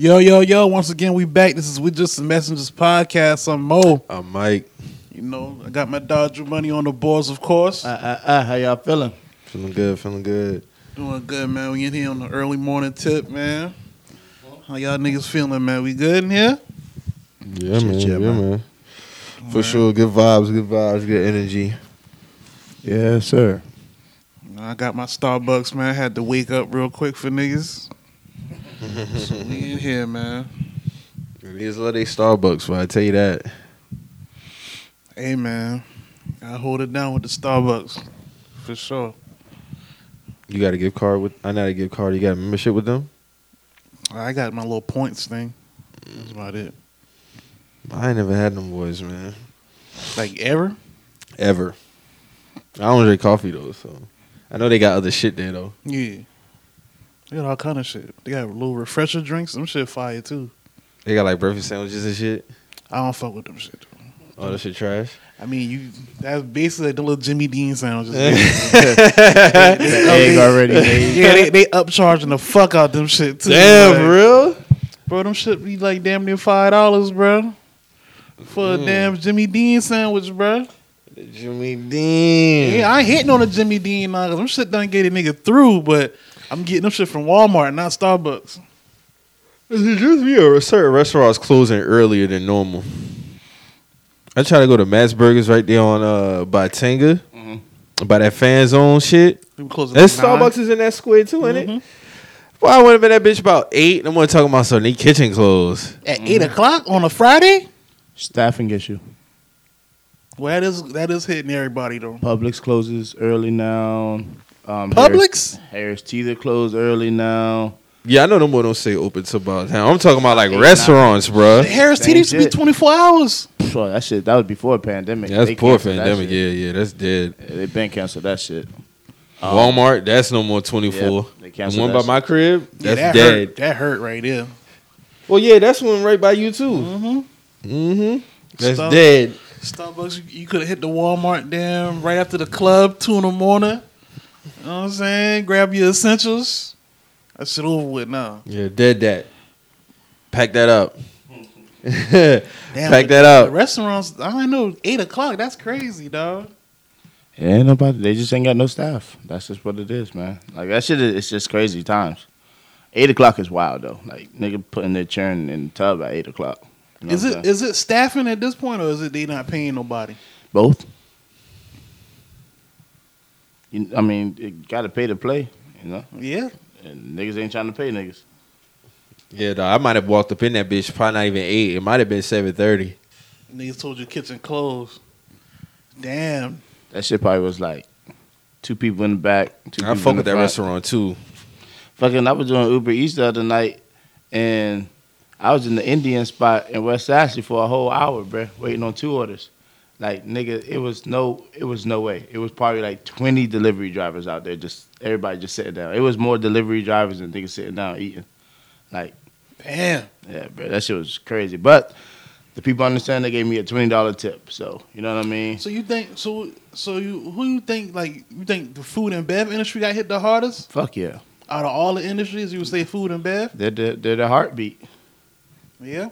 Yo, yo, yo, once again, we back. This is We Just the Messengers podcast. I'm Mo. I'm Mike. You know, I got my Dodger money on the boards, of course. Uh, uh, uh, how y'all feeling? Feeling good, feeling good. Doing good, man. We in here on the early morning tip, man. How y'all niggas feeling, man? We good in here? Yeah, Shit, man. yeah, Yeah, man. man. For sure. Good vibes, good vibes, good energy. Yeah, sir. I got my Starbucks, man. I had to wake up real quick for niggas. So we in here, man. Niggas love they Starbucks, but I tell you that. Hey, man. I hold it down with the Starbucks. For sure. You got a gift card with I not a gift card, you got a membership with them? I got my little points thing. That's about it. I ain't never had them boys, man. Like, ever? Ever. I don't drink coffee though, so I know they got other shit there though. Yeah. They got all kind of shit. They got little refresher drinks. Them shit fire too. They got like breakfast sandwiches and shit. I don't fuck with them shit. Though. Oh, that shit trash. I mean, you that's basically like the little Jimmy Dean sandwiches. The egg already made. yeah, they, they upcharging the fuck out them shit too. Damn, Like, for real? bro. Them shit be like damn near five dollars, bro, for a mm. damn Jimmy Dean sandwich, bro. Jimmy Dean. Yeah, I ain't hitting on a Jimmy Dean now because them shit done get a nigga through, but I'm getting them shit from Walmart, not Starbucks. Is it just me or certain restaurants closing earlier than normal? I try to go to Matt's Burgers right there on uh by Tanger, by that fan zone shit. We That. Starbucks is in that square too, ain't it? Well, I would have been that bitch about eight. and I'm gonna talk about some they kitchen closed. at eight o'clock on a Friday. Staffing issue. Well, that is that is hitting everybody though. Publix closes early now. Um, Publix? Harris, Harris Teeter closed early now. Yeah, I know no more don't say open to about time. I'm talking about like Eight, restaurants, bruh. Harris Teeter used to be twenty four hours. Phew, that shit, that was before the pandemic. That's They poor canceled that pandemic. Yeah, yeah, that's dead. Yeah, they been canceled that shit. Um, Walmart, that's no more 24. Yep, they the one that by my crib, Yeah, that's that dead. hurt. That hurt right there. Well, yeah, that's one right by you too. Mm-hmm. Mm-hmm. That's Stop. dead. Starbucks, you, you could have hit the Walmart damn right after the club, two in the morning. You know what I'm saying? Grab your essentials. That shit over with now. Yeah, dead that. Pack that up. Damn, Pack the- that up. The restaurants, I don't know, eight o'clock. That's crazy, dog. Yeah, ain't nobody. They just ain't got no staff. That's just what it is, man. Like that shit. is- It's just crazy times. Eight o'clock is wild though. Like nigga putting their churn in the tub at eight o'clock. You know Is what I'm it saying? is it staffing at this point, or is it they not paying nobody? both? You, I mean, it got to pay to play. You know, Yeah. and niggas ain't trying to pay niggas. Yeah, dog, I might have walked up in that bitch. Probably not even eight. It might have been seven thirty. Niggas told you kitchen closed. Damn. That shit probably was like two people in the back. Two I people fuck in with the that front. restaurant too. Fucking, I was doing Uber Eats the other night, and I was in the Indian spot in West Ashley for a whole hour, bruh, waiting on two orders. Like nigga, it was no, it was no way. It was probably like twenty delivery drivers out there, just everybody just sitting down. It was more delivery drivers than niggas sitting down eating. Like, Damn. yeah, bro, that shit was crazy. But the people understand they gave me a twenty dollar tip, so you know what I mean. So you think so? So you who you think like you think the food and bev industry got hit the hardest Fuck yeah, out of all the industries? You would say food and bev. they're the, they're the heartbeat. Yeah.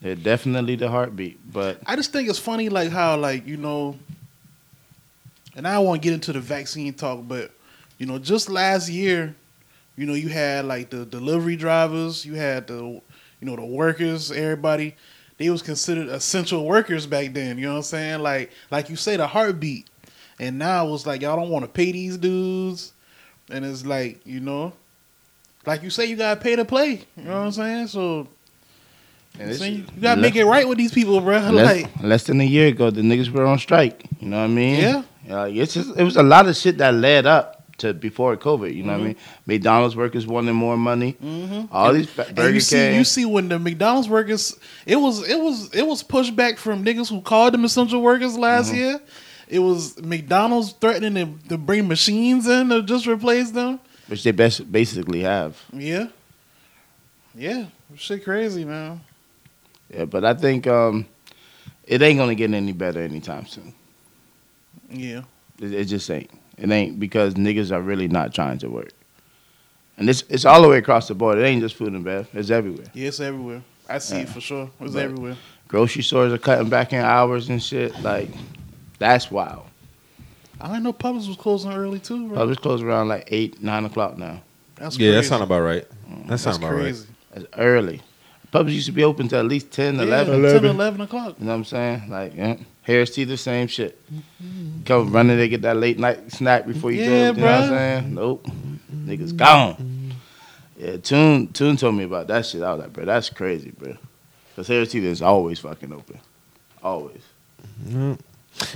They're definitely the heartbeat. But I just think it's funny, like how, like you know, and I want to get into the vaccine talk, but you know, just last year, you know, you had like the delivery drivers, you had the, you know, the workers, everybody. They was considered essential workers back then. You know what I'm saying? Like, like you say, the heartbeat. And now it's like y'all don't want to pay these dudes, and it's like you know, like you say, you gotta pay to play. You know what I'm saying? So. And so you gotta make it right with these people, bro. Less, Like, less than a year ago, the niggas were on strike. You know what I mean? Yeah. It's just it was a lot of shit that led up to before COVID. You know what I mean? McDonald's workers wanted more money. Mhm. All these And Burger you see, King. you see when the McDonald's workers, it was, it was, it was pushback from niggas who called them essential workers last Mm-hmm. year. It was McDonald's threatening to, to bring machines in to just replace them. which they best basically have. Yeah, yeah, shit, crazy man. Yeah, but I think um, it ain't gonna get any better anytime soon. Yeah, It, it just ain't. It ain't because niggas are really not trying to work. And it's it's all the way across the board. It ain't just food and bev. It's everywhere. Yeah, it's everywhere. I see it for sure. It's But- everywhere. Grocery stores are cutting back in hours and shit. Like, that's wild. I didn't know Publix was closing early too. Bro. Publix close around like eight, nine o'clock now. That's Yeah, that crazy. sound about right. That That's sound about right. crazy. That's early. Publix used to be open to at least 10, Yeah, 11. 10, 11 o'clock. You know what I'm saying? Like, yeah. Harris Tea, the same shit. Come running to get that late night snack before you Yeah, go. You know what I'm saying? Nope. Niggas gone. Yeah, Tune Tune told me about that shit. I was like, bro, that's crazy, bro. Because Harris Tea is always fucking open. Always.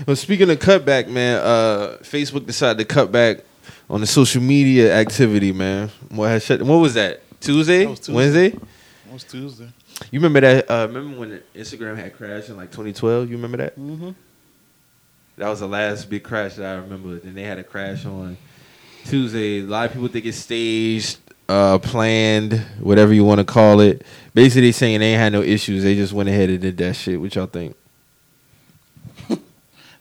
Well, speaking of cutback, man, uh, Facebook decided to cut back on the social media activity, man. What had shut? What was that? Tuesday? That was Tuesday. Wednesday? It was Tuesday. You remember that? Uh, remember when Instagram had crashed in like 2012? You remember that? Mm-hmm. That was the last big crash that I remember. Then they had a crash on Tuesday. A lot of people think it's staged, uh, planned, whatever you want to call it. Basically, they saying they ain't had no issues. They just went ahead and did that shit. What y'all think?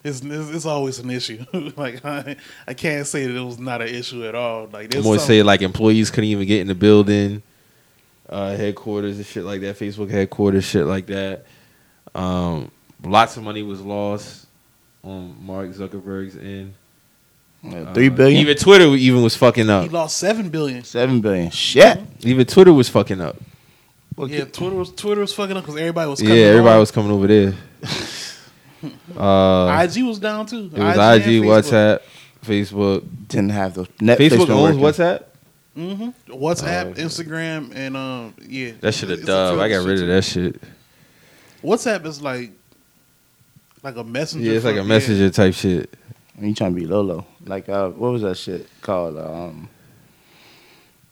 It's, it's it's always an issue. like I, I can't say that it was not an issue at all. Like I'm gonna say like employees couldn't even get in the building, uh, headquarters and shit like that. Facebook headquarters, shit like that. Um, lots of money was lost on Mark Zuckerberg's end. Yeah, Three Uh. Even Twitter even was fucking up. he lost seven billion. Seven billion. Shit. Even Twitter was fucking up. Well, Yeah, Twitter was Twitter was fucking up because everybody was. Coming Yeah, cutting it everybody off. was coming over there. Uh, IG was down too. it was and IG, Facebook. WhatsApp, Facebook. Didn't have those. Netflix Facebook owns working. WhatsApp. Mhm. WhatsApp, Oh, okay. Instagram, and um, yeah. That shit a It's dub. I got rid of that shit. WhatsApp is like, like a messenger. Yeah, it's like a messenger type shit. You trying to be Lolo? Like uh, what was that shit called? Um,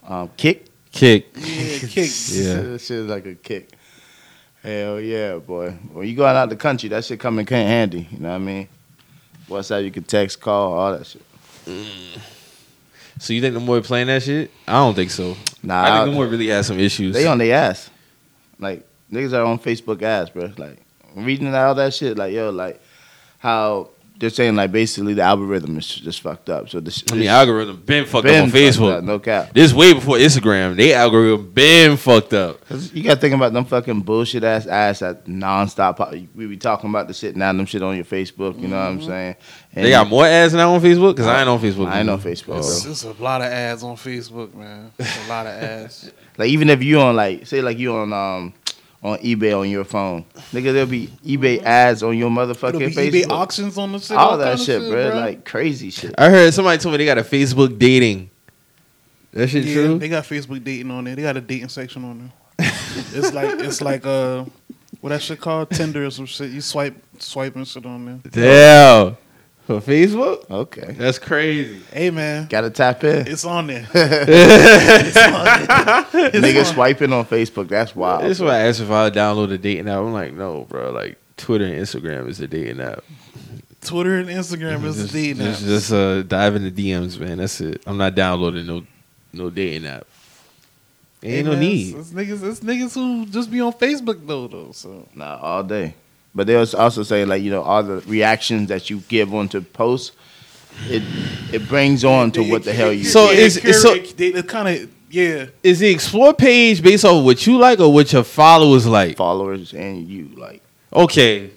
um, Kik. Kik. Yeah, yeah Kik. Yeah. that shit is like a Kik. Hell yeah, boy. When you going out the country, that shit come in handy. You know what I mean? WhatsApp, you can text, call, all that shit. So you think the more playing that shit? I don't think so. Nah, I think the more really has some issues. they on their ass. Like niggas are on Facebook ass, bro. Like reading all that shit. Like yo, like how they're saying like basically the algorithm is just fucked up. So the I mean, algorithm been fucked been up on Facebook. up, no cap. This way before Instagram. They algorithm been fucked up. 'Cause you got to think about them fucking bullshit ass ass that nonstop. pop- We be talking about the shit now. Them shit on your Facebook. You know what I'm saying? And They got more ads now on Facebook because I ain't on Facebook. I ain't on. Facebook, It's, bro. it's a lot of ads on Facebook, man. It's a lot of ads. Like even if you on like say like you on um on eBay on your phone, nigga, there'll be eBay ads on your It'll motherfucking be Facebook. eBay auctions on the shit. all kind that of shit, bro. bro. Like crazy shit. I heard somebody told me they got a Facebook dating. That shit yeah, true. they got Facebook dating on there. They got a dating section on there. it's like it's like uh, what that shit called Tinder or some shit. You swipe swiping shit on there. Damn. For Facebook? Okay, That's crazy. Hey man, gotta tap in. it's on there. It's on there. It's Nigga on- swiping on Facebook. That's wild. This is why I asked if I would download a dating app. I'm like, no, bro. Like Twitter and Instagram is a dating app. Twitter and Instagram is just, the dating just, app. just uh, dive in the DMs, man. That's it. I'm not downloading no no dating app. Ain't Hey, no man, need. It's, it's niggas, it's niggas who just be on Facebook though, though. So Nah, all day. But they also saying like you know all the reactions that you give onto posts, it it brings on to They- what the hell you. So yeah, is- it is so- curate- they, kind of yeah. Is the explore page based off of what you like or what your followers like? followers and you like Okay.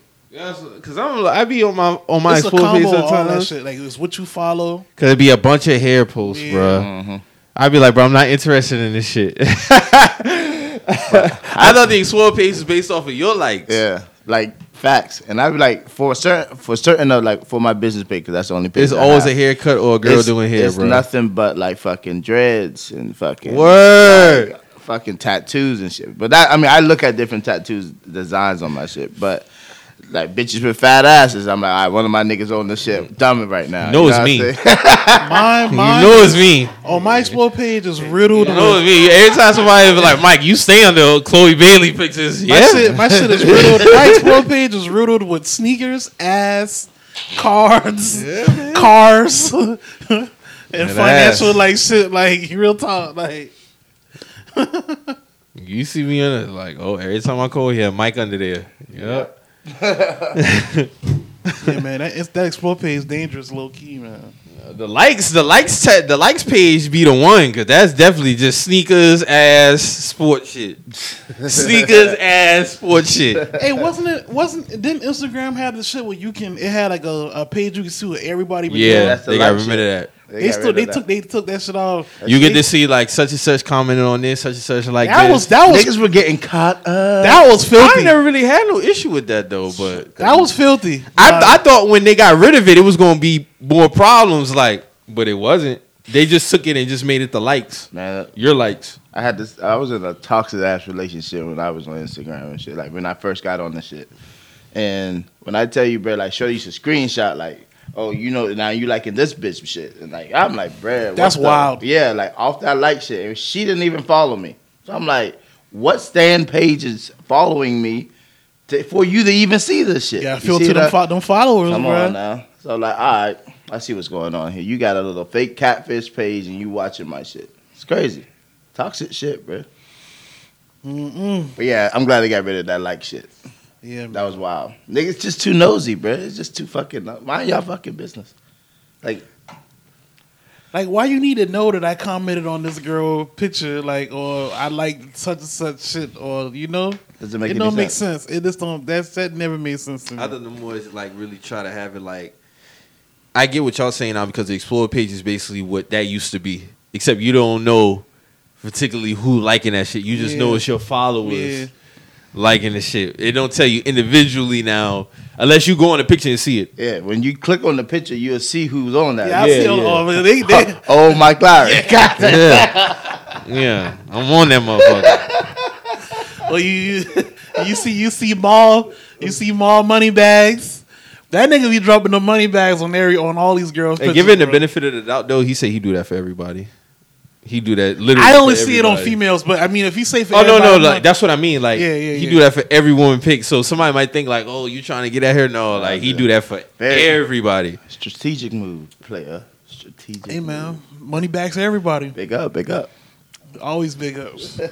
Cause I'm I be on my on my it's a explore page combo all that sometimes. shit. Like it's what you follow. Cause it be a bunch of hair posts, Yeah. bruh. mhm. I'd be like, bro, I'm not interested in this shit. I thought the explore page is based off of your likes. yeah like facts and I be like for certain for certain of like for my business page because that's the only page It's always a haircut or a girl It's- doing hair, it's bro. nothing but like fucking dreads and fucking Word. like, fucking tattoos and shit. But that I mean I look at different tattoos designs on my shit, but. Like bitches with fat asses, I'm like, all right, one of my niggas on the shit, dumbing right now. You know it's me. I'm saying? Mine, you know it's me. on my explore page is riddled You know with it's me. Every time somebody be like, Mike, you stay on the Chloe Bailey pictures. My Yeah. shit, my shit is riddled. My explore page is riddled with sneakers, ass, cards, cars, and financial ass. like shit. Like real talk. Like You see me on it, like, oh, every time I call here, Mike under there. Yep. yeah, man. That, it's, that explore page is dangerous, low key, man. the likes, the likes, te- the likes page be the one because that's definitely just sneakers ass sport shit. sneakers ass sport shit. Hey, wasn't it? Wasn't didn't Instagram have the shit where you can? It had like a, a page you can see what everybody. been Yeah, doing? That's the they got like remember that. They, got still they of took they took that shit off. You get They- to see like such and such commented on this, such and such like that this. was that was Niggas were getting caught up. that was filthy. I never really had no issue with that though, but that was filthy. I, I thought when they got rid of it, it was gonna be more problems. Like, but it wasn't. They just took it and just made it the likes, Man, your likes. I had this. I was in a toxic ass relationship when I was on Instagram and shit. Like when I first got on the shit. And when I tell you, bro, like show you some screenshot, like, oh, you know, now you liking this bitch shit, and like I'm like, bro, what That's the- wild. Yeah, like off that like shit, and she didn't even follow me. So I'm like, what stand page is following me to, for you to even see this shit? yeah, filter them, fo- them followers, Come bro. on now. So like, all right, I see what's going on here. You got a little fake catfish page and you watching my shit. It's crazy. Toxic shit, bro. Mm-mm. But yeah, I'm glad they got rid of that like shit. Yeah, That was wild. Niggas just too nosy, bro. It's just too fucking mind y'all fucking business. Like, Like, why you need to know that I commented on this girl picture, like, or I like such and such shit, or you know, does it make it any don't sense? make sense. It just don't. That's that never made sense to me. I thought the more is like really try to have it like. I get what y'all saying now because the explore page is basically what that used to be, except you don't know particularly who liking that shit. You just know Yeah. it's your followers Yeah. Liking the shit. It don't tell you individually now, unless you go on the picture and see it. Yeah, when you click on the picture, you'll see who's on that. yeah, I Yeah, see. yeah. Oh, they, they, oh, Mike Lowry. Yeah, yeah, I'm on that motherfucker. Well, you you- you see you see Mo you see Mo money bags. That nigga be dropping the money bags on every on all these girls. And pictures, given the bro. benefit of the doubt, though, he said he do that for everybody. He do that literally. I only for see it on females, but I mean, if you say for Oh no, no, like that's what I mean. Like, Yeah, yeah, he yeah. do that for every woman pick. So somebody might think like, oh, you trying to get at her? No, like he do that for Very- everybody. Strategic move, player. Strategic. hey man, move. money backs everybody. Big up, big up. Always big ups.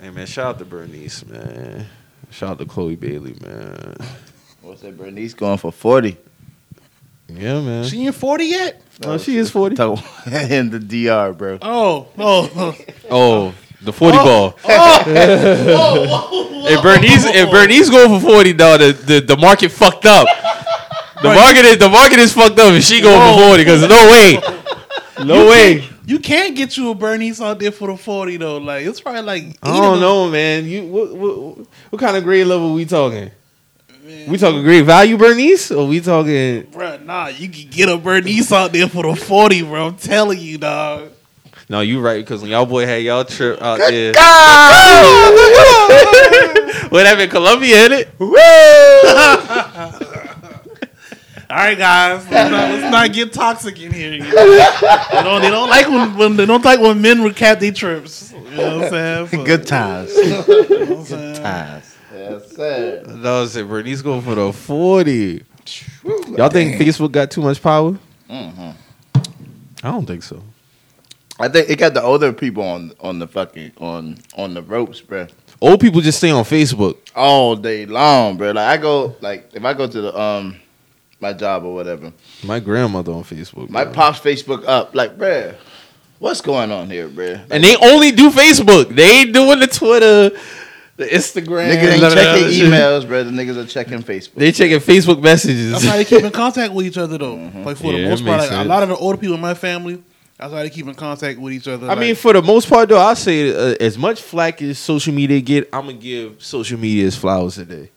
Hey man, shout out to Bernice, man. Shout out to Chloe Bailey, man. What's that, Bernice going for 40? Yeah, man. she ain't forty yet? Oh, she is forty. Talk- in the DR, bro. Oh, oh, Oh, the forty Oh. ball. Oh. Oh, if Bernice, if Bernice going for forty, dog, the, the the market fucked up. The Right. market is the market is fucked up. If she going Whoa. for forty, because no way, no way. you can't get you a Bernice out there for the forty though. Like it's probably like eight I of don't them. know, man. You what, what what kind of grade level we talking? We talking great value, Bernice, or we talking? Bruh, nah, you can get a Bernice out there for the forty, bro. I'm telling you, dog. No, you right because when y'all boy had y'all trip out there, what happened? Colombia in it? All right, guys, let's not, let's not get toxic in here. You know? they don't. They don't like when, when they don't like when men recap their trips. You know what I'm saying? So, Good times. you know what I'm saying? times. Yes, sir. No, I said Bernice going for the forty. Y'all think Facebook got too much power? Mm-hmm. I don't think so. I think it got the older people on on the fucking on on the ropes, bro. Old people just stay on Facebook. All day long, bro. Like I go, like if I go to the um my job or whatever, My grandmother on Facebook. my bro. pops Facebook up, like, bro, what's going on here, bro? and they only do Facebook. They ain't doing the Twitter, the Instagram. Niggas ain't none of that checking emails, bro. The niggas are checking Facebook. They checking Facebook messages. That's how they keep in contact with each other, though. Like for Yeah, the most part, like, a lot of the older people in my family, that's how they keep in contact with each other. I mean, for the most part, though, I say uh, as much flack as social media get, I'm gonna give social media its flowers today.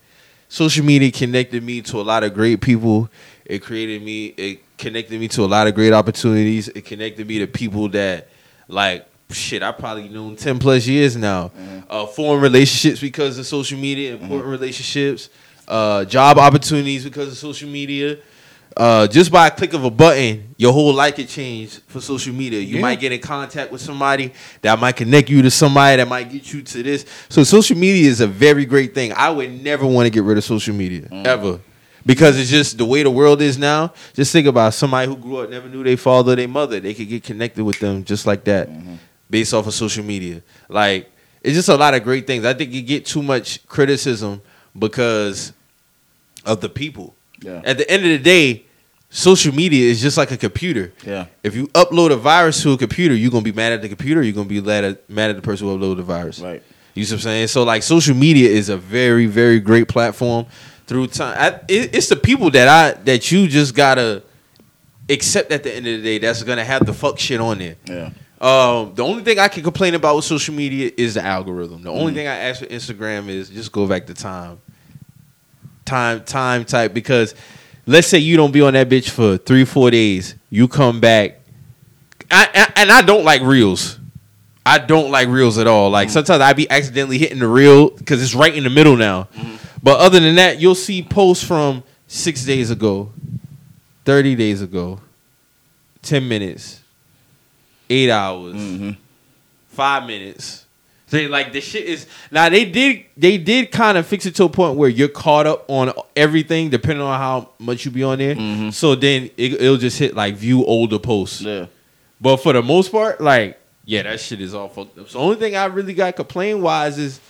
Social media connected me to a lot of great people. It created me. It connected me to a lot of great opportunities. It connected me to people that, like, shit, I probably known ten plus years now. Uh, formed relationships because of social media. Important relationships. Uh, job opportunities because of social media. Uh, just by a click of a button, your whole life could change for social media. You Yeah. might get in contact with somebody that might connect you to somebody that might get you to this. So social media is a very great thing. I would never want to get rid of social media ever. Because it's just the way the world is now. Just think about somebody who grew up never knew their father or their mother. They could get connected with them just like that, based off of social media. Like it's just a lot of great things. I think you get too much criticism because of the people. Yeah. At the end of the day, social media is just like a computer. Yeah. If you upload a virus to a computer, you're gonna be mad at the computer. You're gonna be mad at, mad at the person who uploaded the virus. Right. You see what I'm saying? So like, social media is a very very great platform. Through time, I, it, it's the people that I that you just gotta accept at the end of the day. That's gonna have the fuck shit on there. Yeah. Um, the only thing I can complain about with social media is the algorithm. The Mm. only thing I ask for Instagram is just go back to time, time, time type. Because let's say you don't be on that bitch for three, four days, you come back, I, I, and I don't like reels. I don't like reels at all. Mm. Like sometimes I be accidentally hitting the reel because it's right in the middle now. Mm-hmm. But other than that, you'll see posts from six days ago, thirty days ago, ten minutes, eight hours, Mm-hmm. five minutes. They like the shit is now they did they did kind of fix it to a point where you're caught up on everything depending on how much you be on there. Mhm. So then it, it'll just hit like view older posts. Yeah. But for the most part, like yeah, that shit is all fucked up. So the only thing I really got complaint wise is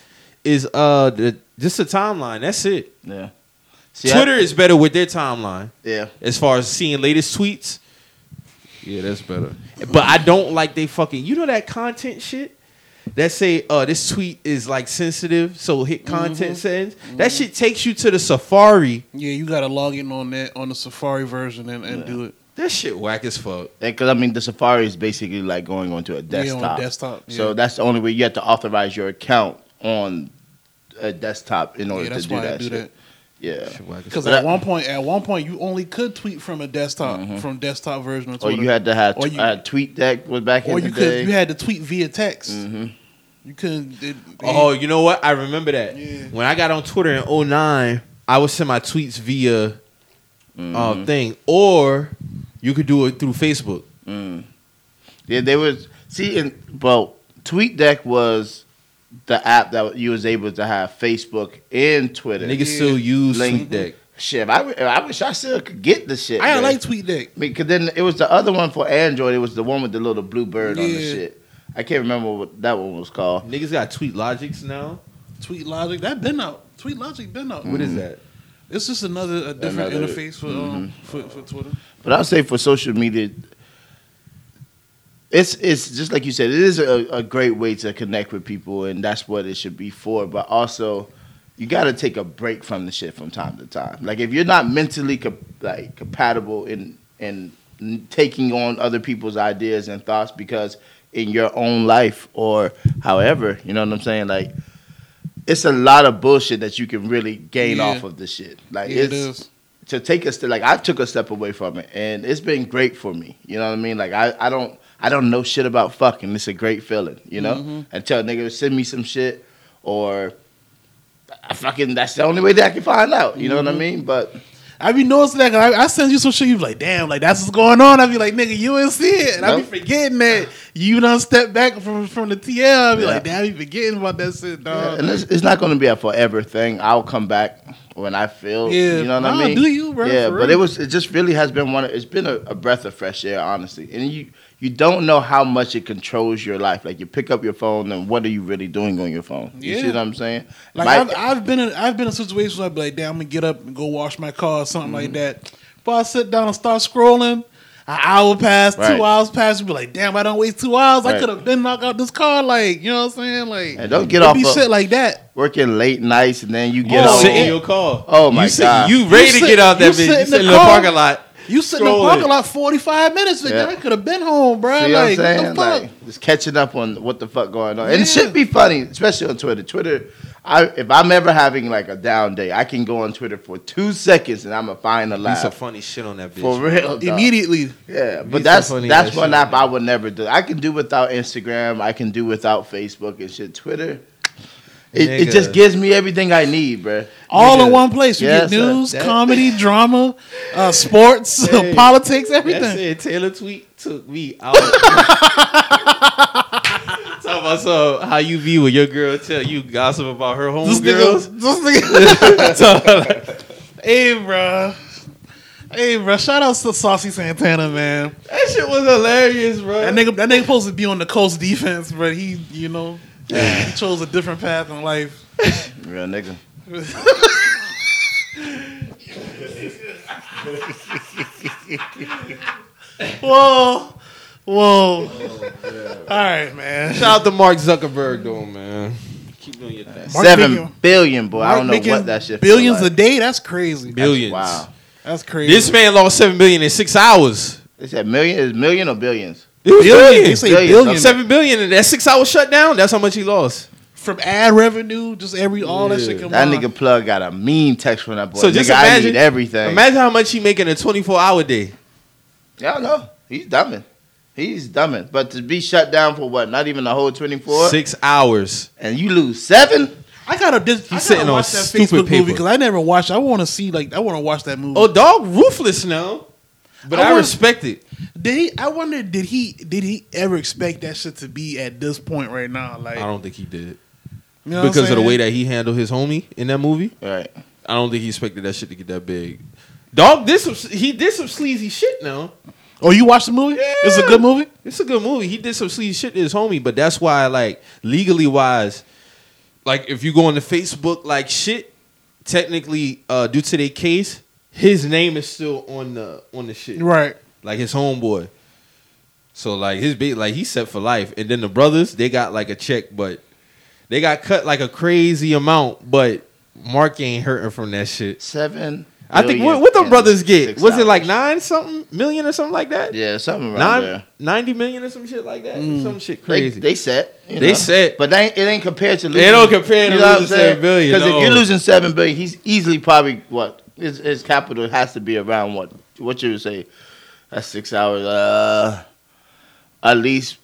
is uh the just the timeline. That's it. Yeah. See, I- Twitter is better with their timeline yeah. as far as seeing latest tweets. Yeah, that's better. But I don't like they fucking you know that content shit that say uh this tweet is like sensitive, so hit content settings. That shit takes you to the Safari. Yeah, you gotta log in on that on the Safari version and, and Yeah. do it. That shit whack as fuck. Because I mean, the Safari is basically like going onto a Yeah, desktop. on desktop. Yeah. So that's the only way you have to authorize your account on a desktop in order yeah, to do why that I do shit. that. Shit whack as Because at I- one point, at one point, you only could tweet from a desktop, Mhm. from desktop version of Or Twitter. you had to have Or you- uh, TweetDeck was back or in you the could day. you had to tweet via text. hmm You couldn't. It, Oh, you know what? I remember that. Yeah. When I got on Twitter in 09, I would send my tweets via Mm-hmm. uh, thing, or you could do it through Facebook. Mm. Yeah, they was see, and well, TweetDeck was the app that you was able to have Facebook and Twitter. Niggas still use Link- TweetDeck. Shit, I, I wish I still could get the shit. I man. like TweetDeck. because then it was the other one for Android. It was the one with the little blue bird on the Yeah. shit. I can't remember what that one was called. Niggas got Tweetlogix now. Tweet Logic that been out. Tweet Logic been out. What is that? It's just another a different Another- interface for um for, for Twitter. But I'll say for social media, it's it's just like you said, it is a, a great way to connect with people, and that's what it should be for. But also, you got to take a break from the shit from time to time. Like if you're not mentally co- like compatible in in taking on other people's ideas and thoughts, because in your own life or however, you know what I'm saying, like. It's a lot of bullshit that you can really gain Yeah. off of this shit. Like Yeah, it it's, to take a step like I took a step away from it and it's been great for me. You know what I mean? Like I, I don't I don't know shit about fucking. It's a great feeling, you know? Mhm. Until nigga send me some shit or I fucking that's the only way that I can find out. You know what I Mhm. mean? But I be noticing that 'cause I, I send you some shit. You be like, damn, like that's what's going on. I be like, nigga, you ain't see it. And I be forgetting that you done step back from from the TL. I be Yeah. like, damn, you forgetting about that shit, yeah, dog. and it's, it's not gonna be a forever thing. I'll come back when I feel Yeah, you know what nah, I mean? do you, bro, Yeah, but real. it was it just really has been one of, it's been a, a breath of fresh air, honestly. And you you don't know how much it controls your life. Like you pick up your phone and what are you really doing on your phone? You see what I'm saying? Like My- I've, I've been in I've been in situations where I'd be like, damn, I'm gonna get up and go wash my car or something like Mm-hmm. that. But I sit down and start scrolling. An hour passed, Right. two hours passed. You be like, damn, I don't waste two hours. I could have been knocked out this car. Like, you know what I'm saying? Like, And don't get it off be of- shit like that. working late nights and then you get Oh, off. sit in your car. Oh, my you sit- God. You ready You to sit- get out that bitch? sit You in sit the in the car. parking lot. You sitting in the Scrolling. parking lot 45 minutes. Nigga. Yeah. I could have been home, bro. See what I'm like, saying? what the fuck? Like, just catching up on what the fuck going on. And Yeah. it should be funny, especially on Twitter. Twitter, I if I'm ever having like a down day, I can go on Twitter for two seconds and I'm gonna find a Be some laugh. funny shit on that bitch. For real, dog. Immediately. Yeah, but that's funny that's that one shit. app I would never do. I can do without Instagram. I can do without Facebook and shit. Twitter, it, it just gives me everything I need, bruh. All in one place. You Yes, get news, comedy, drama, uh, sports, Hey, politics, That's everything. it. Taylor tweet took me out. Talk about so how you be with your girl tell you gossip about her homegirls. nigga, this nigga. hey, bro. Hey, bro. Shout out to Saucy Santana, man. That shit was hilarious, bro. That nigga, that nigga supposed to be on the coast defense, but he, you know, he chose a different path in life. Real nigga. Whoa, whoa. All right, man. Shout out to Mark Zuckerberg though, man. Keep doing your thing. Mark Seven making- billion, boy. I don't know what that shit. feel Billions like. a day. That's crazy. Billions. Wow. That's crazy. This man lost seven billion in six hours. They said million is million or billions. It was Billion. They billions. say Billions. billion. Seven billion in that six hour shutdown. That's how much he lost. From ad revenue, just every all that shit come That on. nigga plug got a mean text from that boy. So nigga, just I imagine- need everything. Imagine how much he making a twenty four hour day. Y'all know he's dumbing. He's dumbing. But to be shut down for what? Not even a whole twenty four, Six hours. and you lose seven. I gotta. Dis- I gotta sitting on watch that stupid Facebook movie paper. because I never watched. I want to see like I want to watch that movie. Oh, dog, ruthless now. But I I, was- respect it. Did he? I wonder. Did he? Did he ever expect that shit to be at this point right now? Like, I don't think he did you know because of the way that he handled his homie in that movie. Right. I don't think he expected that shit to get that big. Dog, this he did some sleazy shit now. Oh, you watched the movie? It's a good movie. It's a good movie. He did some sleazy shit to his homie, but that's why, like, legally wise, like if you go on the Facebook like shit, technically, uh, due to their case, his name is still on the on the shit. Right. like his homeboy. So like his big like he's set for life, and then the brothers they got like a check, but they got cut like a crazy amount. But Mark ain't hurting from that shit. Seven. I think what what the brothers get was it like nine something million or something like that? Yeah, something around Nine, there. 90 million or some shit like that. Mm. Some shit They, crazy. they set. you They set. But they ain't, it ain't compared to losing. They don't compare to you know what losing seven billion, Because no. if you're losing seven billion, he's easily probably what his, his capital has to be around what what you would say. That's six hours. Uh, at least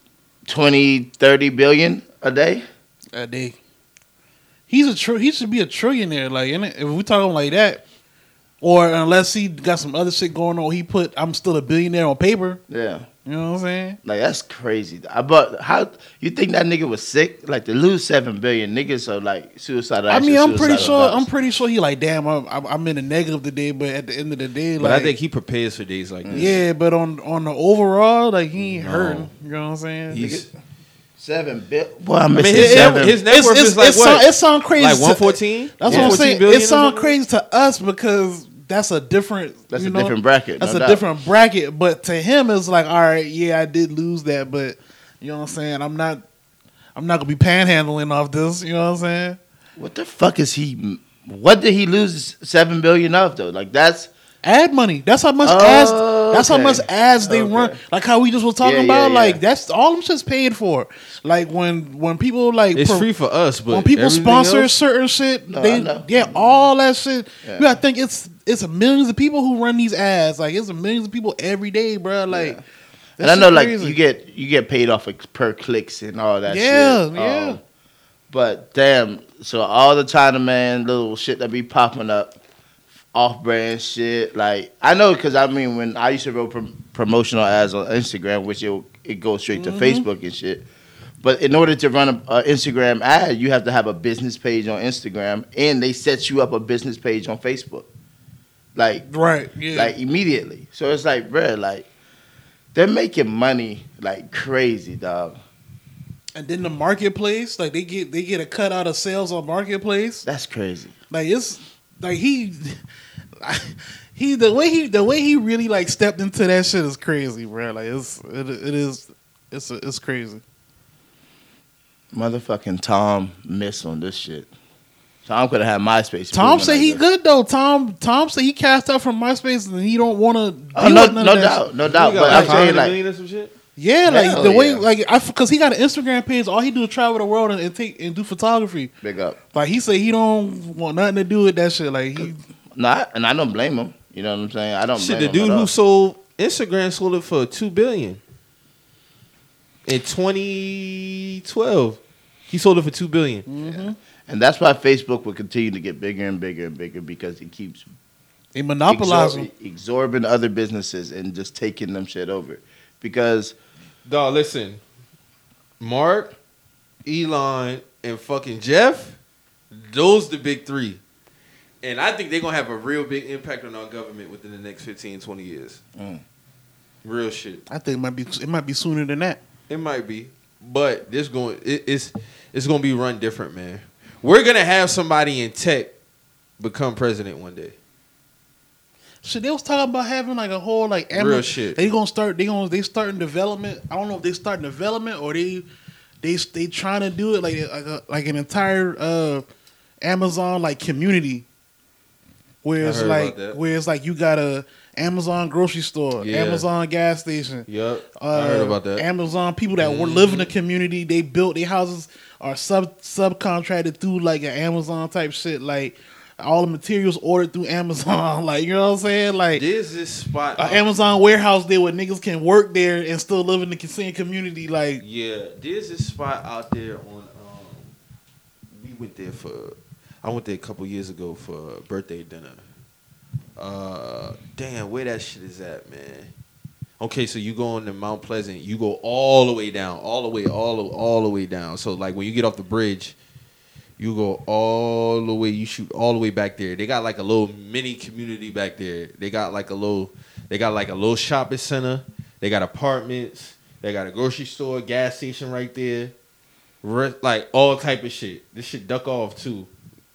20, 30 billion a day. A day. He's a tr- he should be a trillionaire. Like, innit? if we talking like that, or unless he got some other shit going on, he put I'm still a billionaire on paper. Yeah. You know what I'm saying? Like that's crazy. I but how you think that nigga was sick? Like to lose seven billion niggas are like suicidal. I mean, I'm pretty sure. thoughts. I'm pretty sure he like, damn, I'm, I'm I'm in the negative today, but at the end of the day, but like, I think he prepares for days like this. yeah, but on on the overall, like he ain't No. hurting. You know what I'm saying? He's, seven bill. Boy, I'm I mean, his, seven. his net worth it's, is like it's what? sound, it sound crazy. like 114? That's Yeah. what I'm saying. It or sound crazy to us because that's a different. That's you a know, different bracket. That's no a doubt. different bracket. But to him, it's like, all right, yeah, I did lose that, but you know what I'm saying. I'm not. I'm not gonna be panhandling off this. You know what I'm saying? What the fuck is he? What did he lose seven billion of though? Like that's Ad money. That's how much Oh, ads. That's how much ads they Okay. run. Like how we just was talking Yeah, yeah, about. yeah. Like that's all them shit's paid for. Like when when people like It's pro- free for us, but when people sponsor else- certain shit, No, they know. yeah, all that shit. Yeah. You gotta think it's it's millions of people who run these ads. Like it's millions of people every day, bro. Like, Yeah. that and I shit know like crazy. you get you get paid off of per clicks and all that. Yeah, shit. yeah. Um, but damn, so all the China man little shit that be popping up, off brand shit. Like I know because I mean when I used to run prom- promotional ads on Instagram, which it it goes straight to Mhm. Facebook and shit. But in order to run a, a Instagram ad, you have to have a business page on Instagram, and they set you up a business page on Facebook. Like right, yeah, like immediately. So it's like, bruh, like they're making money like crazy, dog. and then the marketplace, like they get they get a cut out of sales on marketplace. That's crazy. Like it's like he he the way he the way he really like stepped into that shit is crazy, bro. Like it's it, it is it's it's crazy. Motherfucking Tom miss on this shit. Tom could have had MySpace. Tom said like he this. good though. Tom Tom said he cast out from MySpace and he don't want to. Oh no, no doubt, no doubt. But I'm saying 500 like, million or some shit. Yeah, like Hell the way yeah. like I because he got an Instagram page. All he do is travel the world and, and take and do photography. big up. Like he said he don't want nothing to do with that shit. Like he No, I, and I don't blame him. You know what I'm saying? I don't Shit, blame the him dude at who sold Instagram sold it for two billion in 2012. He sold it for two billion. mm-hmm. and that's why Facebook will continue to get bigger and bigger and bigger because it keeps they monopolize him. exor- absorbing other businesses and just taking them shit over. Because Dog, listen, Mark, Elon, and fucking Jeff, those the big three. And I think they're gonna have a real big impact on our government within the next 15, 20 years. Mm. Real shit. I think it might be it might be sooner than that. It might be, but this going it, it's it's gonna be run different, man. We're gonna have somebody in tech become president one day. Shit, they was talking about having like a whole like Real Amazon. shit. They gonna start. They gonna they starting development. I don't know if they starting development or they they they trying to do it like like a, like an entire uh Amazon like community. Where it's like where it's like you got a Amazon grocery store, Yeah. Amazon gas station. Yep. Uh, I heard about that. Amazon people that were live in the community, they built their houses are sub subcontracted through like an Amazon type shit. Like all the materials ordered through Amazon. like you know what I'm saying? Like There's this spot. an Amazon warehouse there where niggas can work there and still live in the same community. Like Yeah, there's this spot out there on. Um, we went there for. I went there a couple years ago for birthday dinner. Uh, damn, where that shit is at, man. Okay, so you go into Mount Pleasant, you go all the way down, all the way, all the, all the way down. So like when you get off the bridge, you go all the way, you shoot all the way back there. They got like a little mini community back there. They got like a little, they got like a little shopping center. They got apartments. They got a grocery store, gas station right there. Re- like all type of shit. This shit duck off too.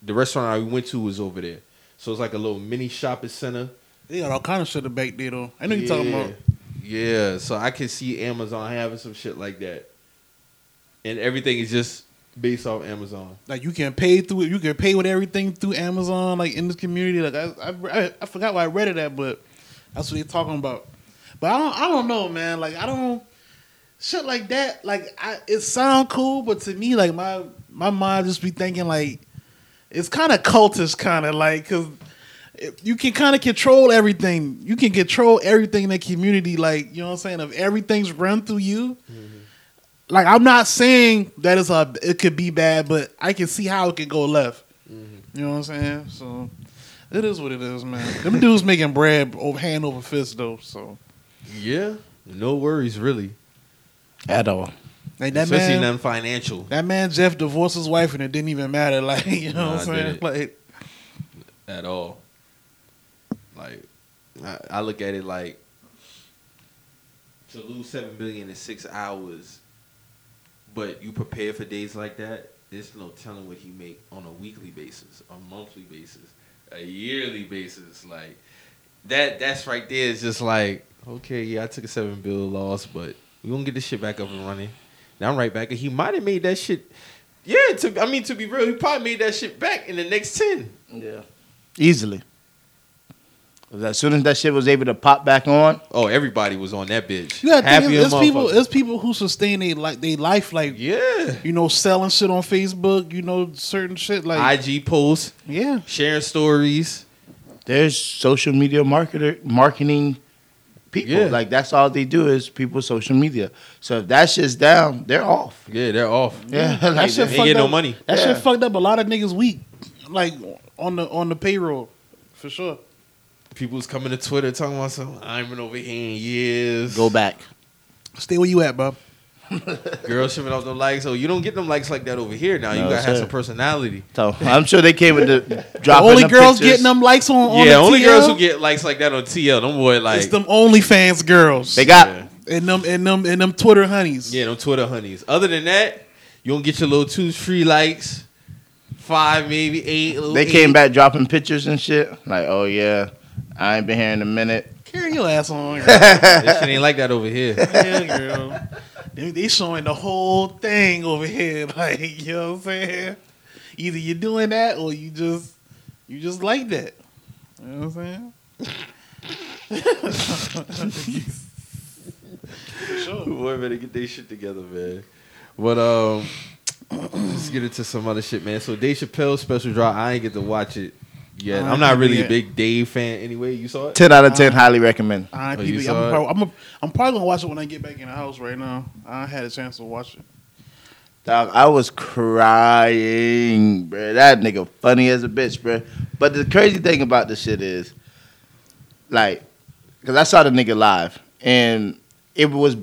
The restaurant I went to was over there. So it's like a little mini shopping center. they got all kind of shit back there though. I know you talking about. Yeah, so I can see Amazon having some shit like that, and everything is just based off Amazon. Like you can pay through it. You can pay with everything through Amazon. Like in this community. Like I, I, I, I forgot why I read it at, but that's what they're talking about. But I don't, I don't know, man. Like I don't shit like that. Like I, it sound cool, but to me, like my my mind just be thinking like it's kind of cultish, kind of like because you can kind of control everything. You can control everything in the community. Like you know what I'm saying. If everything's run through you, mm-hmm. Like I'm not saying that it's a it could be bad, but I can see how it could go left. Mm-hmm. You know what I'm saying? So it is what it is, man. Them dudes making bread over hand over fist though. So Yeah, no worries really. At all. like that Especially man, nothing financial. that man Jeff divorced his wife and it didn't even matter. Like you know Nah, what I'm I did saying? it. Like at all. Like, I, I look at it like to lose seven billion in six hours, but you prepare for days like that. There's no telling what he make on a weekly basis, a monthly basis, a yearly basis. Like that. That's right there. Is just like okay, yeah, I took a seven bill loss, but we gonna get this shit back up and running. Now I'm right back. And he might have made that shit. Yeah, to I mean to be real, he probably made that shit back in the next ten. Yeah. Easily. 'Cause As soon as that shit was able to pop back on, Oh, everybody was on that bitch. you got Happy it's, it's people. motherfucker. It's people who sustain they like they life like yeah. you know selling shit on Facebook. You know certain shit like IG posts, yeah. sharing stories. there's social media marketer marketing people. Yeah. Like that's all they do is people social media. So if that shit's down, they're off. Yeah, they're off. Yeah, that like shit They fucked get no up- money. That Yeah. shit fucked up a lot of niggas weak, like on the on the payroll, for sure. People's coming to Twitter talking about something. I ain't been over here in years. go back. Stay where you at, bro. Girls shipping off the likes. Oh, you don't get them likes like that over here now. you No, gotta have sir. some personality. So I'm sure they came with the The dropping only the girls pictures. getting them likes on, on yeah, the only TL, girls who get likes like that on TL. Them boy like it's them OnlyFans girls. They got Yeah. and them and them and them Twitter honeys. Yeah, them Twitter honeys. Other than that, you don't get your little two free likes, five maybe eight. little they came eight. back dropping pictures and shit. Like, oh yeah, I ain't been here in a minute. Carry your ass on, girl. That shit ain't like that over here. yeah, girl. They, they showing the whole thing over here, like you know what I'm saying. Either you're doing that or you just you just like that. You know what I'm saying? sure. Boy, better get their shit together, man. But um, let's get into some other shit, man. So Dave Chappelle special drop. I ain't get to watch it yet. I I'm not really a big Dave fan anyway. You saw it? Ten out of ten, highly recommend. I Oh, you I'm, probably, I'm, a, I'm probably gonna watch it when I get back in the house. Right now, I had a chance to watch it. Dog, I was crying, bro. That nigga funny as a bitch, bro. But the crazy thing about this shit is, like, because I saw the nigga live, and it was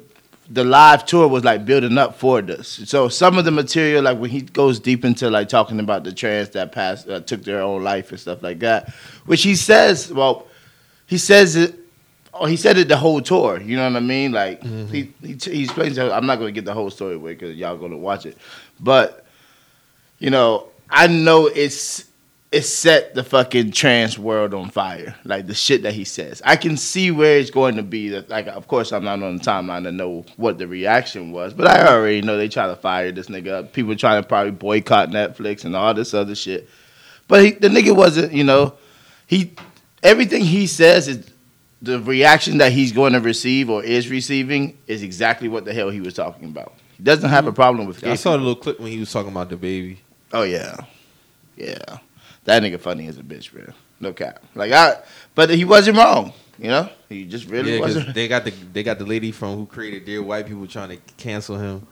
the live tour was like building up for this. So some of the material, like when he goes deep into like talking about the trans that passed, uh, took their own life and stuff like that, which he says, well, he says it. Oh, he said it the whole tour. You know what I mean? Like he, he he explains. I'm not going to get the whole story away because y'all going to watch it. But you know, I know it's it set the fucking trans world on fire. Like the shit that he says. I can see where it's going to be. That like, of course, I'm not on the timeline to know what the reaction was, but I already know they try to fire this nigga. People trying to probably boycott Netflix and all this other shit. But he, the nigga wasn't, you know, he everything he says is the reaction that he's going to receive or is receiving is exactly what the hell he was talking about. He doesn't have a mm-hmm. problem with. I gay saw the people. little clip when he was talking about the baby. Oh yeah, yeah. That nigga funny as a bitch, bro. No cap. Like I, but he wasn't wrong. You know, he just really Yeah, 'cause wasn't. they got the they got the lady from who created Dear White People trying to cancel him,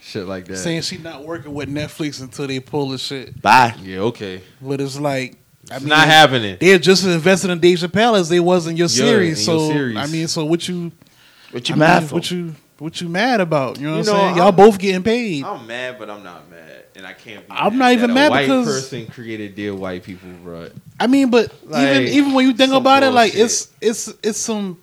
shit like that. saying she not working with Netflix until they pull the shit. Bye. yeah, okay, But it's like, I it's mean, not happening. they're just as invested in Dave Chappelle as they was in your Yeah, series. in your so series. I mean, so what you? What you I mad mean, for? What you? What you mad about? You know what You I'm know, saying? Y'all I'm- both getting paid. I'm mad, but I'm not mad, and I can't. Be I'm mad not even that mad a white because- person created Dear White People, bro. I mean, but Like, even even when you think some about it, like it's it's it's some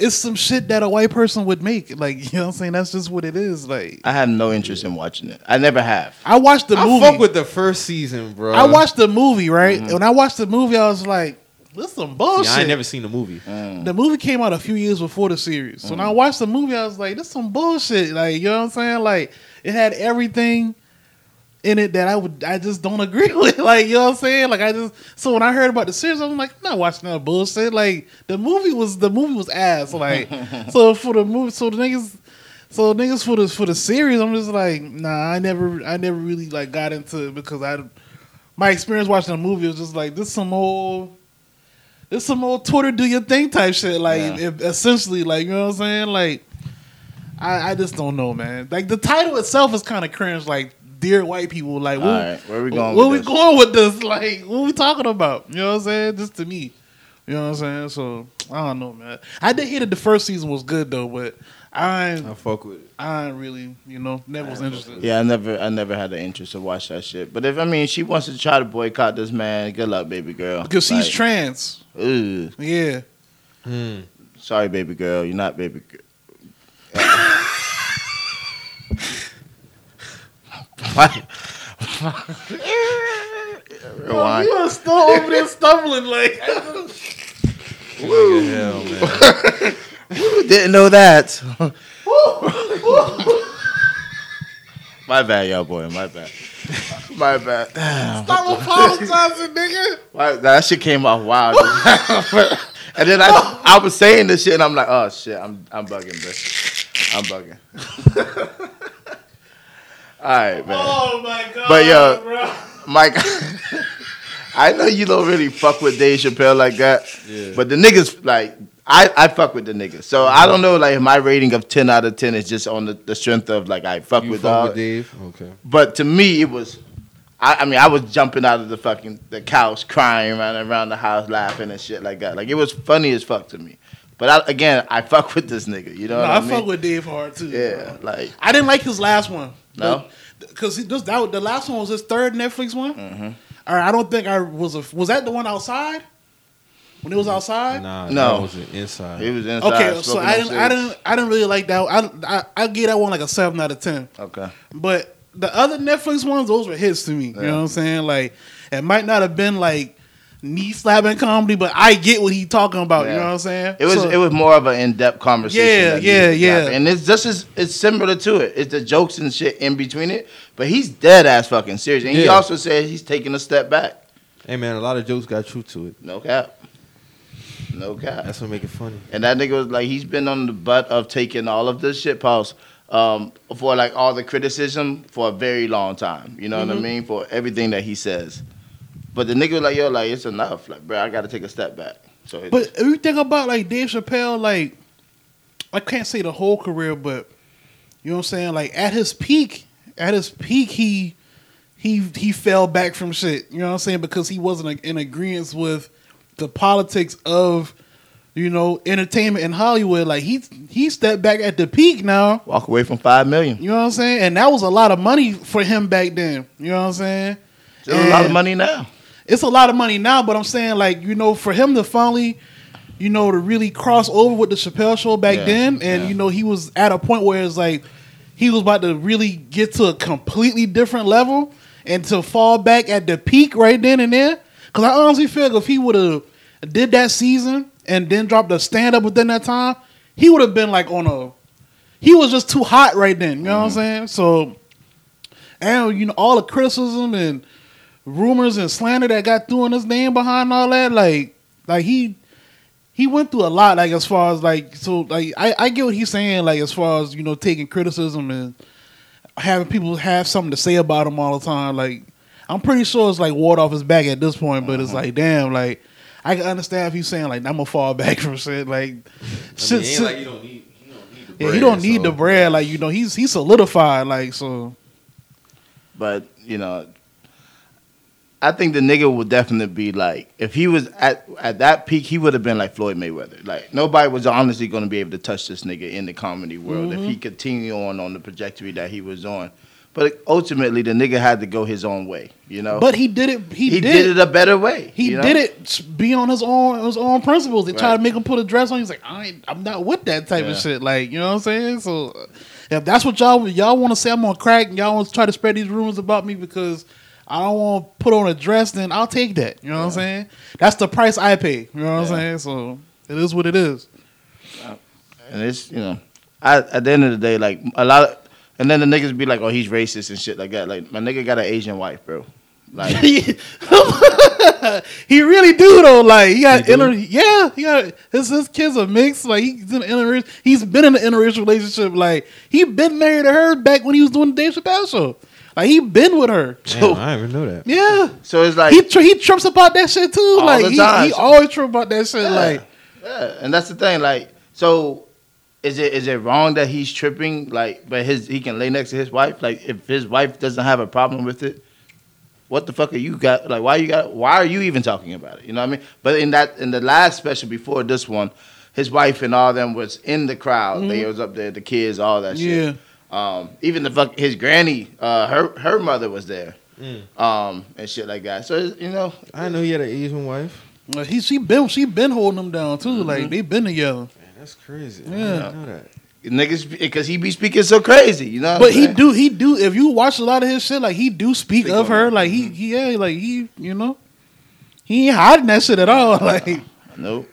it's some shit that a white person would make. Like you know what I'm saying? That's just what it is. Like I had no interest in watching it. I never have. I watched the I movie. fuck with the first season, bro. I watched the movie, right? Mm-hmm. When I watched the movie, I was like, "This some See, bullshit." I ain't never seen the movie. Mm. the movie came out a few years before the series. So when I watched the movie, I was like, "This some bullshit." Like you know what I'm saying? Like it had everything in it that I would I just don't agree with. Like you know what I'm saying? Like I just so when I heard about the series, I'm like, I'm not watching that bullshit. Like the movie was the movie was ass. Like so for the movie, so the niggas. So niggas for the for the series, I'm just like, nah, I never I never really like got into it because I my experience watching the movie was just like this some old this some old Twitter do your thing type shit. Like Yeah. if- essentially, like you know what I'm saying? Like I, I just don't know, man. Like the title itself is kind of cringe. Like dear white people. Like what, right, where we going? where we this? going with this? Like what we talking about? You know what I'm saying? Just to me. You know what I'm saying? So I don't know, man. I did hear that the first season was good though, but I ain't, I fuck with it. I really, you know, never was interested. Yeah, I never, I never had the interest to watch that shit. But if I mean, she wants to try to boycott this man, good luck, baby girl. Because she's Like, trans. Ugh. Yeah. Hmm. Sorry, baby girl, you're not baby girl. Why? Rewind. You are still over there stumbling like Nigga, hell, man. Didn't know that. my bad, y'all boy. My bad. My bad. Damn. Stop apologizing, nigga. My- that shit came off wild. and then I, I was saying this shit, and I'm like, oh shit, I'm, I'm bugging, bro. I'm bugging. All right, man. Oh my god. But, yo, bro. Mike, I know you don't really fuck with Dave Chappelle like that, Yeah. but the niggas like I, I fuck with the niggas. So I don't know like my rating of ten out of ten is just on the, the strength of like I fuck You with fuck dog. with Dave? Okay. But to me, it was. I, I mean, I was jumping out of the fucking the couch, crying around around the house, laughing and shit like that. Like it was funny as fuck to me. But I, again, I fuck with this nigga. You know No, what I, I mean? fuck with Dave hard too. yeah, like I didn't like his last one. No? because this that the last one was his third Netflix one. Mhm. All right, I don't think I was a was that the one outside when it was outside. Nah, No. that was inside. it was inside. Okay, so I didn't, I didn't, I didn't really like that. I, I, I gave that one like a seven out of ten. Okay. But the other Netflix ones, those were hits to me. You know what I'm saying? Like, it might not have been like knee slapping comedy, but I get what he talking about. You know what I'm saying? It was So- it was more of an in depth conversation. Yeah, yeah, yeah. happen. And it's just as it's similar to it. It's the jokes and shit in between it, but he's dead ass fucking serious. And he also said he's taking a step back. Hey man, a lot of jokes got truth to it. No cap. No cap. That's what make it funny. And that nigga was like, he's been on the butt of taking all of this shit pause um, for like all the criticism for a very long time. You know what I Mhm. mean? For everything that he says. But the nigga was like, yo, like it's enough. Like, bro, I got to take a step back. So, it, But if you think about like Dave Chappelle, like I can't say the whole career, but you know what I'm saying. Like at his peak, at his peak, he he he fell back from shit. You know what I'm saying because he wasn't in agreement with the politics of you know entertainment in Hollywood. Like he he stepped back at the peak now. walk away from five million. You know what I'm saying, and that was a lot of money for him back then. You know what I'm saying. There's a lot of money now. it's a lot of money now, but I'm saying like you know for him to finally, you know, to really cross over with the Chappelle Show back Yeah, then, and yeah. you know he was at a point where it's like he was about to really get to a completely different level, and to fall back at the peak right then and there. Because I honestly feel if he would have did that season and then dropped a stand up within that time, he would have been like on a. He was just too hot right then. You know what I'm mm-hmm. saying? So, and you know all the criticism and rumors and slander that got thrown his name behind all that, like, like he he went through a lot. Like as far as like, so like I I get what he's saying. Like as far as you know, taking criticism and having people have something to say about him all the time. Like I'm pretty sure it's like ward off his back at this point, but it's like damn, like I can understand if he's saying like I'm gonna fall back from shit. Like shit, mean, it ain't shit- like you don't need. You don't need the bread, yeah, he don't need so- the bread. Like you know, he's he's solidified. Like so, But you know, I think the nigga would definitely be like, if he was at at that peak, he would have been like Floyd Mayweather. Like nobody was honestly going to be able to touch this nigga in the comedy world if he Mm-hmm. continued on on the trajectory that he was on. But ultimately, the nigga had to go his own way. You know, but he did it. He, he did, did, it a better way. He you know? did it be on his own his own principles. They try Right. to make him put a dress on. He's like, I ain't, I'm not with that type Yeah. of shit. Like, you know what I'm saying? So, if that's what y'all y'all want to say, I'm on crack. and Y'all want to try to spread these rumors about me because I don't want to put on a dress. Then I'll take that. You know what I'm saying? That's the price I pay. You know what I'm saying? So it is what it is. And it's you know, I, at the end of the day, like a lot of, and then the niggas be like, oh, he's racist and shit like that. Like my nigga got an Asian wife, bro. Like he really do though. Like he got He do? inter, yeah, he got his his kids are mixed. Like he's in an inter, he's been in an interracial relationship. Like he been married to her back when he was doing the Dave Chappelle show. Like he been with her. Damn, So I didn't even know that. yeah, so, it's like he tri- he trips about that shit too. All like the he, time. he always trip about that shit. Like Yeah, and that's the thing. Like, so is it is it wrong that he's tripping? Like, but his he can lay next to his wife. Like, if his wife doesn't have a problem with it, what the fuck are you got? Like, why you got? Why are you even talking about it? You know what I mean? But in that in the last special before this one, his wife and all them was in the crowd. They was up there, the kids, all that yeah, shit. Um, even the fuck his granny, uh, her her mother was there, Mm. um, and shit like that. So you know, I know he had an Asian wife. Like, he she been she been holding him down too. Mm-hmm. Like they been together. Man, that's crazy. I Yeah. didn't know that. niggas because he be speaking so crazy. You know, But he saying? do he do if you watch a lot of his shit, like he do speak, Speak of her. it. Like he, he yeah, like he you know he ain't hiding that shit at all. Like Nope.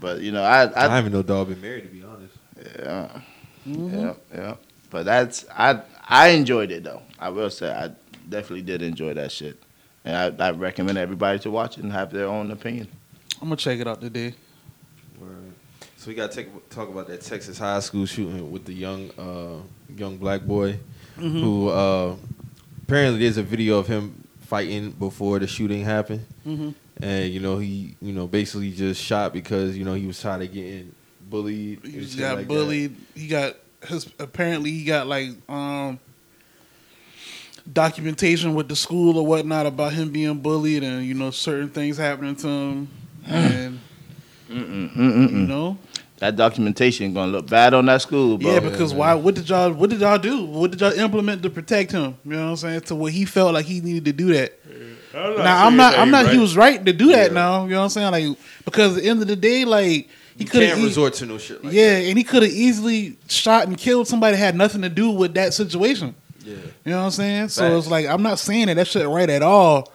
But you know, I, I, I didn't even know dog been married. To be honest. yeah, Mm-hmm. yeah, yeah. But that's I I enjoyed it though. I will say I definitely did enjoy that shit, and I, I recommend everybody to watch it and have their own opinion. I'm gonna check it out today. Word. So we gotta talk about that Texas high school shooting with the young uh, young black boy Mm-hmm. who uh, apparently there's a video of him fighting before the shooting happened, Mhm. and you know he you know basically just shot because you know he was tired of getting bullied. He and just shit got like that. bullied. He got his apparently he got like um documentation with the school or whatnot about him being bullied and you know certain things happening to him and Mm-mm, mm-mm, you know That documentation gonna look bad on that school, bro. yeah because why what did y'all what did y'all do what did y'all implement to protect him you know what I'm saying to where he felt like he needed to do that now I'm not I'm not he was right to do that Yeah. now you know what I'm saying like because at the end of the day like he could can't have resort to no shit like yeah, and he could have easily shot and killed somebody that had nothing to do with that situation. Yeah. You know what I'm saying? So it's like I'm not saying that that shit right at all,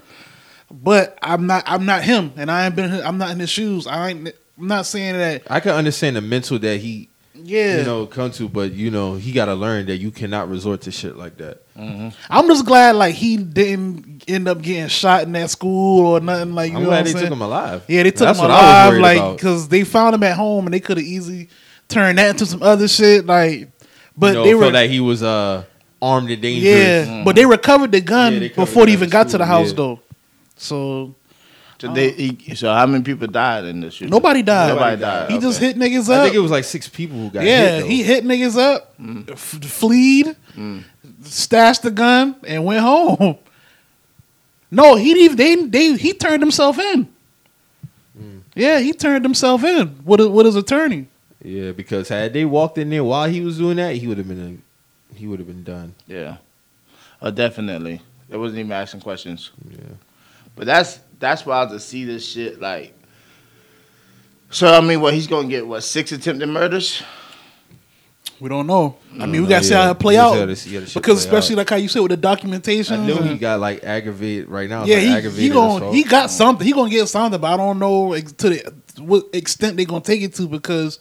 but I'm not I'm not him, and I ain't been I'm not in his shoes. I ain't I'm not saying that. I can understand the mental that he Yeah, you know come to, but you know he got to learn that you cannot resort to shit like that. I'm just glad like he didn't end up getting shot in that school or nothing like. You I'm know glad they I'm took saying? him alive. Yeah, they took That's him what I was alive, like because they found him at home, and they could have easily turned that into some other shit. Like, but you know, they felt were that he was uh, armed and dangerous. Yeah, but they recovered the gun Yeah, before gun even got to the house, yeah. though. So So, they, he, so how many people died in this shooting? nobody died. Nobody died. He just hit niggas up. I think it was like six people who got yeah, hit. though. he hit niggas up, Mm. f- fleed, stashed the gun, and went home. No, he didn't. They, they he turned himself in. Mm. Yeah, he turned himself in with with his attorney. Yeah, because had they walked in there while he was doing that, he would have been a, he would have been done. Yeah, oh, definitely. They wasn't even asking questions. Yeah. But that's that's wild to see this shit. Like, so I mean, what he's gonna get? What six attempted murders? We don't know. I mean, we gotta see how it play out. gotta see how the shit because play especially out. like how you said with the documentation. I know he got like aggravated right now. yeah, like he, he going assault. he got something. He gonna get something, but I don't know to the what extent they gonna take it to because,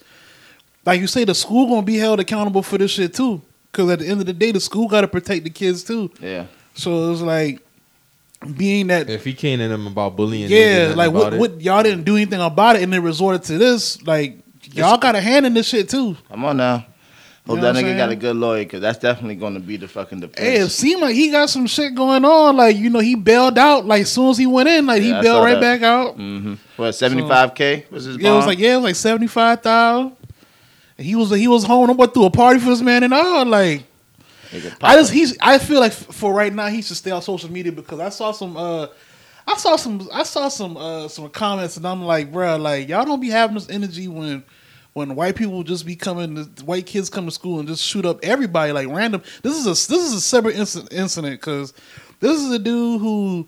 like you say, the school gonna be held accountable for this shit too. Because at the end of the day, the school got to protect the kids too. Yeah. So it's like being that If he came to them about bullying, yeah, like what, what y'all didn't do anything about it and then resorted to this. Like y'all got a hand in this shit too. Come on now. Hope You know that what I'm nigga got a good lawyer because that's definitely going to be the fucking defense. Hey, it seemed like he got some shit going on. Like you know, he bailed out. Like as soon as he went in, like Yeah, he bailed right that. back out. mm-hmm. What seventy five k was his? Yeah, it was like yeah, it was like seventy five thousand. He was he was home. I went through a party for this man and all. Like Nigga I just he's I feel like for right now he should stay on social media because I saw some uh I saw some I saw some uh some comments and I'm like bruh like y'all don't be having this energy when when white people just be coming to, white kids come to school and just shoot up everybody like random. This is a this is a separate incident incident because this is a dude who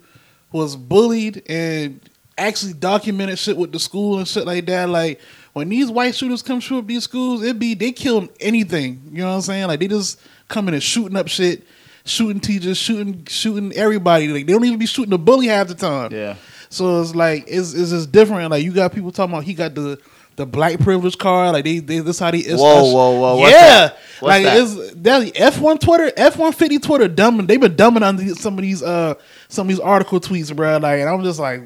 was bullied and actually documented shit with the school and shit like that. Like when these white shooters come shoot up these schools it be they kill anything. You know what I'm saying? Like they just coming and shooting up shit shooting teachers shooting shooting everybody like they don't even be shooting the bully half the time Yeah. so it's like it's it's just different. Like you got people talking about he got the the black privilege card. Like they, they this how they. It's, Whoa, whoa, whoa, what's yeah, that? What's like that? it's that F one Twitter, F one fifty Twitter dumbing. They've been dumbing on these, some of these uh some of these article tweets, bro. Like and I'm just like,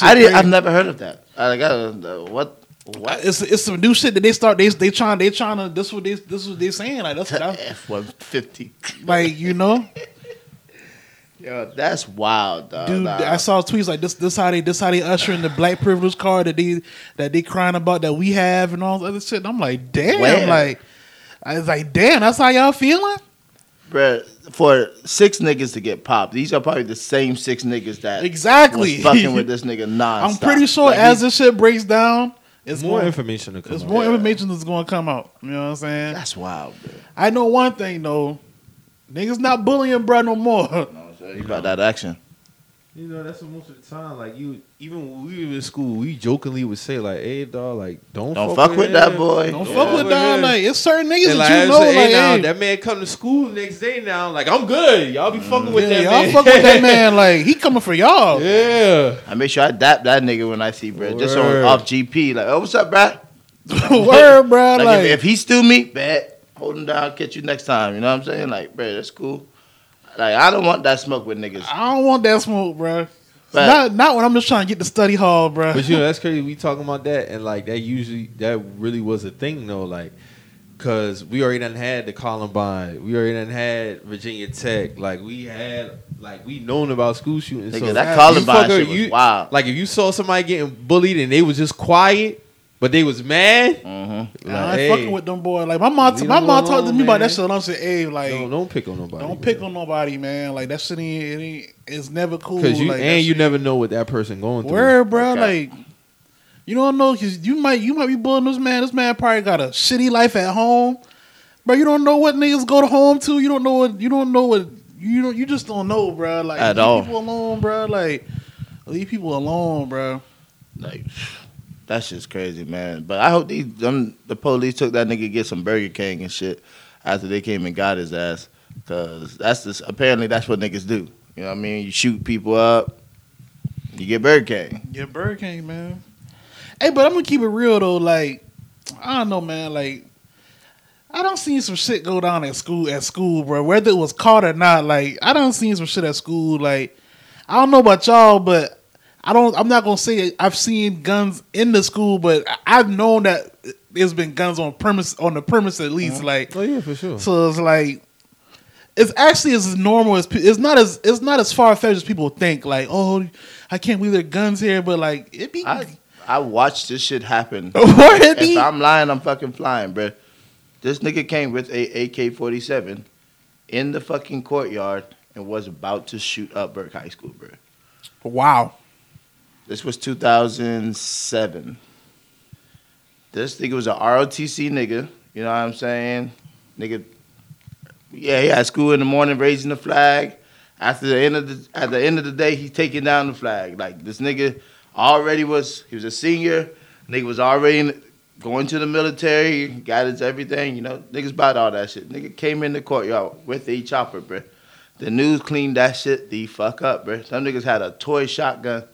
I did. I've never heard of that. I got uh, what? What? It's it's some new shit that they start. They they trying they trying to. This what they this what they saying. Like that's F one fifty. like. You know, Yo, that's wild, dog. dude. Nah. I saw tweets like this. This how they this how they ushering the black privilege card that they that they crying about that we have and all this other shit. And I'm like, damn. Where? Like I was like, damn. That's how y'all feeling. Bruh, for six niggas to get popped, these are probably the same six niggas that Exactly. fucking with this nigga nonstop. I'm pretty sure Like, as he- this shit breaks down, it's more more information to come. It's out. more information that's going to come out. You know what I'm saying? that's wild, bro. I know one thing though. Niggas not bullying bro no more. You got that action. You know, that's what most of the time. Like you, even when we were in school, we jokingly would say like, "Hey, dog, like don't Don't fuck with that boy. Don't Yeah. fuck with dog. Like it's certain niggas And that like, you know. say, hey, Like, now, hey, that man come to school next day now. Like I'm good. Y'all be fucking with yeah, that y'all man. fuck with that man. Like he coming for y'all. yeah. I make sure I dap that nigga when I see bro. Just on off GP. Like, oh, what's up, bro? Word, bro. Like, Like, if, if he steal me, bet. Hold him down, catch you next time. You know what I'm saying? Like, bro, that's cool. Like, I don't want that smoke with niggas. I don't want that smoke, bro. But- Not not when I'm just trying to get the study hall, bro. But you know that's crazy. We talking about that, and like that usually that really was a thing though. Like, cause we already done had the Columbine, we already done had Virginia Tech. Like we had like we known about school shootings. Nigga, so that you Columbine fucker- shit was you- wild. Like if you saw somebody getting bullied and they was just quiet, but they was mad. Mm-hmm. I ain't hey, fucking with them boys. Like my mom, Leave my mom talked to alone, me about that shit. And I'm saying, hey, like don't don't pick on nobody. don't pick on nobody, man. Like that shit ain't, it ain't it's never cool. because you like, and you shit- never know what that person going through. Word, bro. Okay. Like you don't know because you might you might be bullying this man. This man probably got a shitty life at home, bro. You don't know what niggas go to home to. You don't know what you don't know what you don't. You just don't know, bro. Like At leave all. people alone, bro. Like leave people alone, bro. Like, that's just crazy, man. But I hope these them, the police took that nigga get some Burger King and shit after they came and got his ass. Cause that's just apparently that's what niggas do. You know what I mean? You shoot people up, you get Burger King. Yeah, Burger King, man. Hey, but I'm gonna keep it real though. Like, I don't know, man. Like, I don't see some shit go down at school. At school, bro. Whether it was caught or not, like, I don't see some shit at school. Like, I don't know about y'all, but I don't. I'm not gonna say I've seen guns in the school, but I- I've known that there's been guns on premise on the premise at least. Uh-huh. Like, Oh yeah, for sure. so it's like it's actually as normal as pe- it's not as it's not as far fetched as people think. Like, oh, I can't believe there are guns here, but like it be I I watched this shit happen. or it if be I'm lying, I'm fucking flying, bruh. This nigga came with a AK-47 in the fucking courtyard and was about to shoot up Burke High School, bruh. wow. This was 2007. This nigga was a ROTC nigga. You know what I'm saying? Nigga, yeah, he had school in the morning raising the flag. After the end of the at the end of the day, he's taking down the flag. Like this nigga already was. He was a senior. Nigga was already in, going to the military, got his everything. You know, niggas bought all that shit. Nigga came in the courtyard with a chopper, bruh. The news cleaned that shit the fuck up, bruh. Some niggas had a toy shotgun.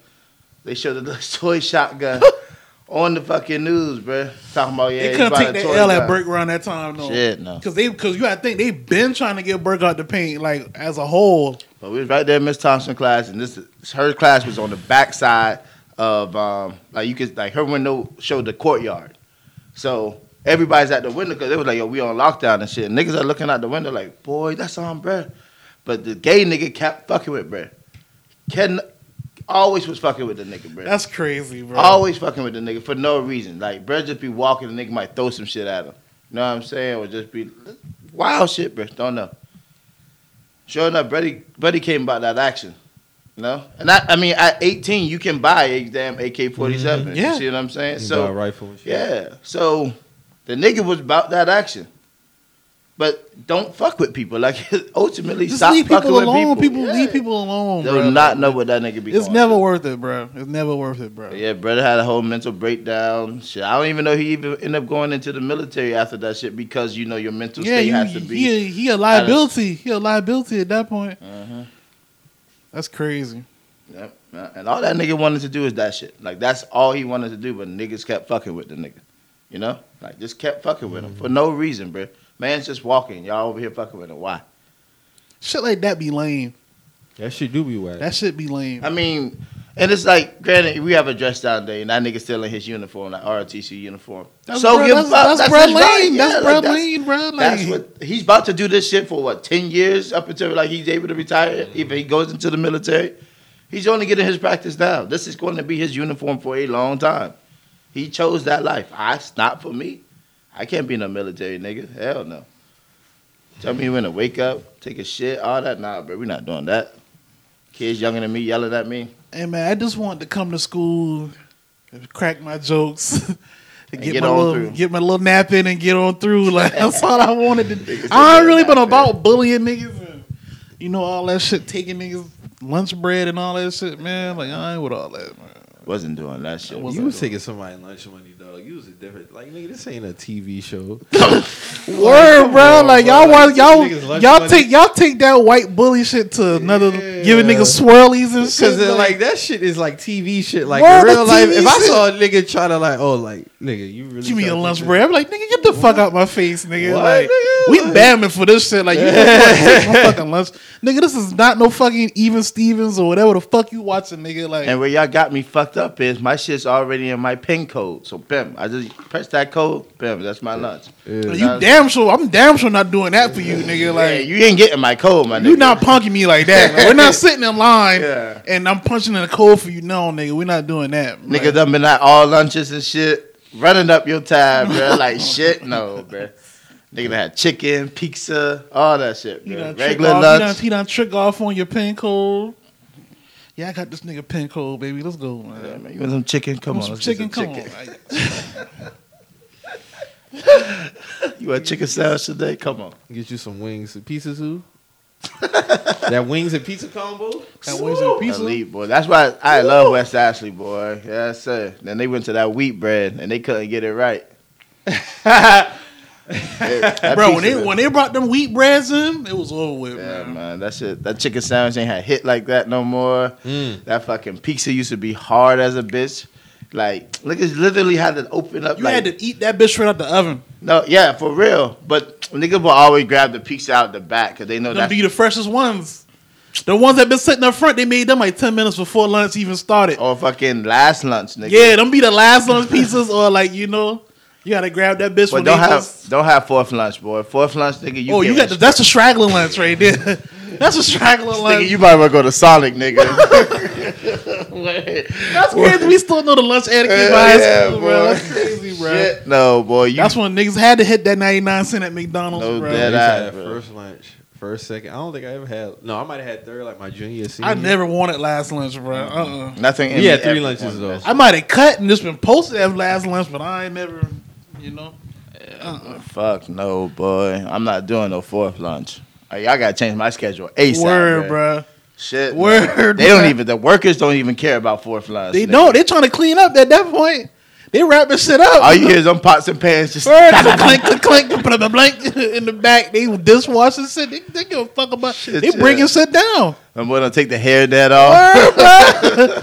They showed the toy shotgun on the fucking news, bruh. Talking about yeah, they couldn't take that L at. Burke around that time though. Shit, no. Cause they, cause you gotta think they've been trying to get Burke out the paint like as a whole. But we was right there Miss Thompson class, and this her class was on the backside of um like you could like her window showed the courtyard, so everybody's at the window because they was like yo we on lockdown and shit. Niggas are looking out the window like boy that's on bruh. But the gay nigga kept fucking with bruh. Ken always was fucking with the nigga bruh. That's crazy, bro. Always fucking with the nigga for no reason. Like bruh just be walking, the nigga might throw some shit at him. You know what I'm saying? Or just be wild shit, bruh. Don't know. Sure enough, Buddy, Buddy came about that action. You know? And I, I mean, at 18, you can buy a damn AK 47. Mhm. Yeah. You see what I'm saying? You So, a rifle yeah. So, the nigga was about that action. But don't fuck with people. Like, ultimately, Just stop leave fucking people with alone. people. People, Yeah. leave people alone. They bro. will not know what that nigga be It's never through. worth it, bro. It's never worth it, bro. Yeah, brother had a whole mental breakdown. Shit, I don't even know he even ended up going into the military after that shit because you know your mental Yeah, state you, has to be. he, he a liability. He a liability at that point. Mhm. That's crazy. Yep. And all that nigga wanted to do is that shit. Like that's all he wanted to do, but niggas kept fucking with the nigga. You know, like just kept fucking with him for no reason, bro. Man's just walking. Y'all over here fucking with him. Why? Shit like that be lame. That shit do be whack. That shit be lame. I mean, and it's like, granted, we have a dress down day, and that nigga still in his uniform, that ROTC uniform. That's so bro, give that's, a that's, That's, bro his right. lame. Yeah, That's like, bro lame, bro. Like, That's what he's about to do this shit for what ten years up until like he's able to retire. Mm-hmm. If he goes into the military, he's only getting his practice now. This is going to be his uniform for a long time. He chose that life. I it's not for me. I can't be no military nigga. Hell no. Tell me when to wake up, take a shit, all that. Nah, bro, we not doing that. Kids younger than me yelling at me. Hey man, I just want to come to school, crack my jokes, and And get, get my on little through. get my little nap in and get on through. Like that's all I wanted to do. I ain't really nap been in. about bullying niggas and you know all that shit, taking niggas lunch bread and all that shit, man. Like I ain't with all that, man. Wasn't doing that shit. I you was taking somebody lunch money, dog. You was a different. Like nigga, this ain't a TV show. Word, bro. on, like bro. y'all want Like, y'all y'all take y'all take that white bully shit to another Yeah. giving niggas swirlies and shit. Because like that shit is like TV shit. Like Word, in real life, TV if I saw a nigga try to like, oh, like nigga, you really Give me a lunch this- break. I'm like, nigga, get the fuck out my face, nigga. What, like, nigga? we Like- bamming for this shit. Like, you yeah. take my fucking lunch, nigga. This is not no fucking even Stevens or whatever the fuck you watching, nigga. Like, And where y'all got me fucked up is my shit's already in my pin code. So bam, I just press that code, bam, that's my lunch. Yeah. you damn sure. I'm damn sure not doing that for you, nigga. yeah, Like, you ain't getting my code, my nigga. you not punking me like that. Like, we're not sitting in line Yeah. and I'm punching in the code for you. No, nigga, we're not doing that. Nigga Like, done been at all lunches and shit, running up your tab, bro. Like shit, no, bro. Nigga done had chicken, pizza, all that shit, you bro. done trick Regular off. You done, lunch. he done trick off on your pin code. Yeah, I got this nigga pin code, baby. Let's go, man. Yeah, man, you want some chicken? Come Want on, some chicken? some Come on. You want chicken sandwich today? Come on. Get you some wings and pizza too. that wings and pizza combo. That wings and pizza. Elite, boy. That's why I love West Ashley, boy. Yes, sir. Then they went to that wheat bread and they couldn't get it right. That Bro, when they when they brought them wheat breads in, it was over with, Yeah, man. man. That shit, that chicken sandwich ain't had hit like that no more. Mm. That fucking pizza used to be hard as a bitch. Like, niggas literally had to open up. You like, had to eat that bitch right out the oven. no, yeah, for real. But niggas will always grab the pizza out the back because they know that. be the freshest ones. The ones that been sitting up front, they made them like ten minutes before lunch even started. Or fucking last lunch, nigga. Yeah, them be the last lunch pizzas, or like you know, you gotta grab that bitch But don't they have just. don't have fourth lunch, boy. Fourth lunch, nigga. You oh, you got the, that's a straggler lunch right there. that's a straggler Nigga, lunch. you might well go to Sonic, nigga. that's crazy. We still know the lunch etiquette Yeah, by high yeah, school, boy. bro. That's crazy, bro. Shit, no, boy. You That's when niggas had to hit that ninety nine cent at McDonald's, No bro. I dead eye, have bro. first lunch, first second. I don't think I ever had. No, I might have had third, like my junior, senior. I never wanted last lunch, bro. Uh uh nothing. in We had three lunches, though. I might have cut and just been posted as last lunch, but I ain't never, you know. Uh-uh. Fuck no, boy. I'm not doing no fourth lunch. Y'all gotta change my schedule ASAP. Word, bro. Shit. Word, man. They don't even. The workers don't even care about fourth lunch. They nigga. don't. They're trying to clean up at that point. They wrapping shit up. All you hear is them pots and pans just. Clink, clink, clink, put a blank in the back. They dishwashing shit. They, they give a fuck about shit. They Shit, bringing yeah. shit down. I'm gonna take the hair net off.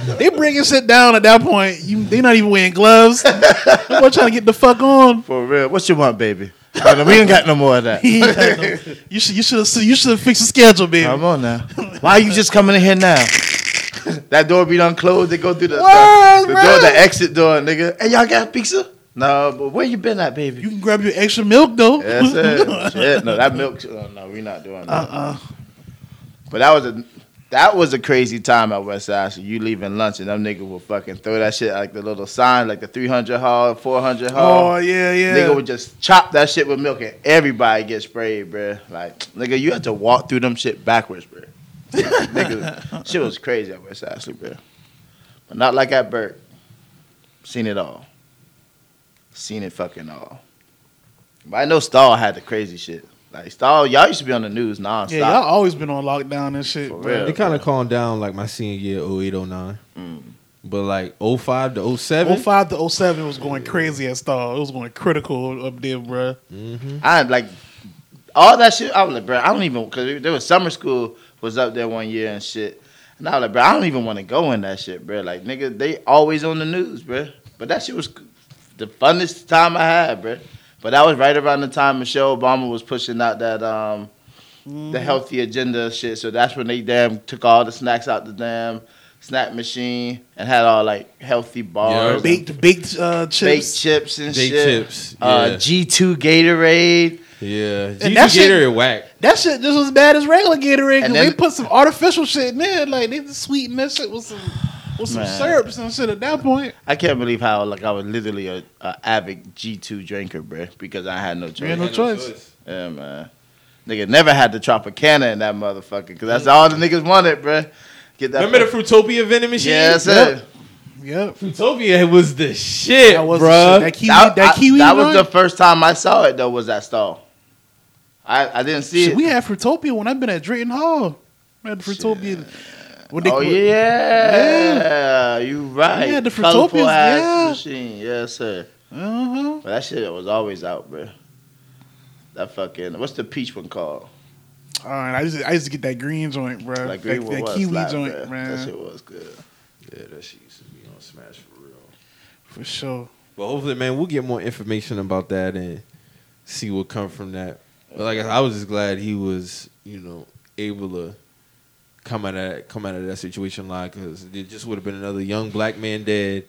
They bringing shit down at that point. You, they not even wearing gloves. Boy trying to get the fuck on. For real. What you want, baby? Oh, no, we ain't got no more of that. He ain't got no- you should you should have you should have fixed the schedule, baby. Come on now. Why are you just coming in here now? that door be unclosed. They go through the, the, the door, the exit door, nigga. Hey, y'all got pizza? No, but where you been at, baby? You can grab your extra milk though. Yes, sir. Shit, no, that milk. Oh, no, we not doing that. Uh-uh. But that was a that was a crazy time at West Side. So you leaving lunch and them niggas will fucking throw that shit like the little sign, like the 300 hall, 400 hall. Oh yeah, yeah. Nigga would just chop that shit with milk and everybody get sprayed, bruh. Like, nigga, you had to walk through them shit backwards, bruh. nigga, shit was crazy at West Ashley, bruh. But not like at Burke. Seen it all. Seen it fucking all. But I know Stall had the crazy shit. Like Stall, y'all used to be on the news nonstop. yeah, y'all always been on lockdown and shit. For real. It kind of calmed down like my senior year, 08, 09. Mm. But like 05 to 07. 05 to 07 was going crazy at Stall. It was going critical up there, bro. Mm-hmm. I had like all that shit. I was like, bro, I don't even because there was summer school was up there one year and shit. And I was like, bro, I don't even want to go in that shit, bro. Like, nigga, they always on the news, bro. But that shit was the funnest time I had, bro. But that was right around the time Michelle Obama was pushing out that um the healthy agenda shit. So that's when they damn took all the snacks out the damn snack machine and had all like healthy bars, and Baked, baked uh, chips. baked chips and Baked shit. chips, Uh, yeah. G two Gatorade. Yeah. And GT that shit- Gatorade whack. That shit just as bad as regular Gatorade. And then- they put some artificial shit in there. Like, they just sweeten that shit with some, with some Man. syrups and shit at that point. I can't believe how like I was literally a, a avid G two drinker, bruh, because I had no choice. You had no choice. Yeah, man. Nigga never had the Tropicana in that motherfucker, because that's all the niggas wanted, bruh. Get that. Remember the Fruitopia vending machine? Yes, sir. Yep. Fruitopia was the shit, That was bruh. the shit. That kiwi, That, that I- kiwi that was the first time I saw it though. Was that stall? I I didn't see Shit, it. we had Fruitopia when I've been at Drayton Hall. We had Fruitopia. When they, oh yeah, yeah. you right. Yeah, the Colorful Fruitopias, yeah. machine. Yes, sir. Uh-huh. But that shit was always out, bro. That fucking what's the peach one called? All right, I used, to, I used to get that green joint, bro. Like that, green that was kiwi slap, joint, bruh. man. That shit was good. Yeah, that shit used to be on Smash for real. For sure. But hopefully, man, we'll get more information about that and see what come from that. But like I, was just glad he was, you know, able to come out of that, come out of that situation live because it just would have been another young black man dead,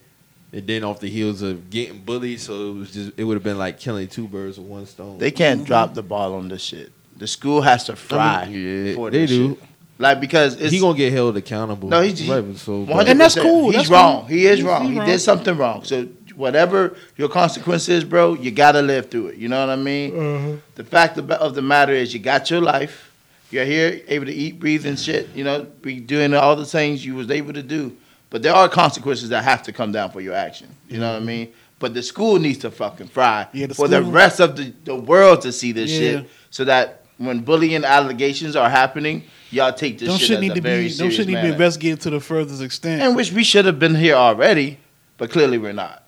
and then off the heels of getting bullied. So it was just it would have been like killing two birds with one stone. They can't mm-hmm. drop the ball on this shit. The school has to fry yeah, for they this do. shit. Like because it's he gonna get held accountable. No, he's- he- right, so, 100%. And that's cool. He's That's wrong. cool. He is He's- wrong. he's He wrong. did something wrong. So whatever your consequence is, bro, you gotta live through it. You know what I mean? Uh-huh. The fact of of the matter is, you got your life. You're here, able to eat, breathe, and shit. You know, be doing all the things you was able to do. But there are consequences that have to come down for your action. You know what I mean? But the school needs to fucking fry Yeah, the for the rest of the, the world to see this Yeah. shit, so that when bullying allegations are happening, y'all take this Don't shit shit need a to very be. Don't shit need to be investigated to the furthest extent. And which we should have been here already, but clearly we're not.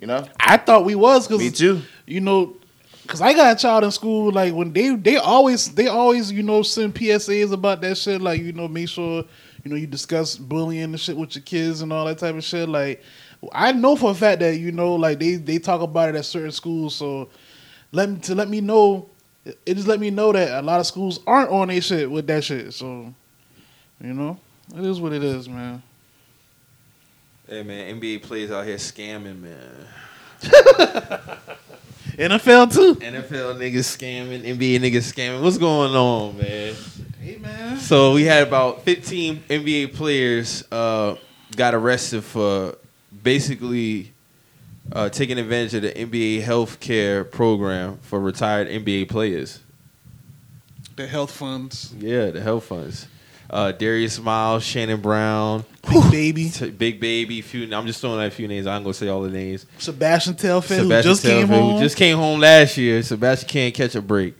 You know? I thought we was Me because too. you know, because I got a child in school. Like when they they always they always you know send PSAs about that shit. Like you know make sure you know you discuss bullying and shit with your kids and all that type of shit. Like I know for a fact that you know like they they talk about it at certain schools. So let me to let me know. It just let me know that a lot of schools aren't on their shit with that shit. So you know it is what it is, man. Hey man, NBA players out here scamming, man. NFL too. NFL niggas scamming, NBA niggas scamming. What's going on, man? Hey man. So we had about 15 NBA players uh, got arrested for basically uh, taking advantage of the NBA health care program for retired NBA players. The health funds, Yeah, the health funds. Uh, Darius Miles, Shannon Brown, big baby. T- Big Baby. Few. I'm just throwing out a few names. I'm gonna say all the names. Sebastian Telfair, who Sebastian just came home. who just came home last year. Sebastian can't catch a break,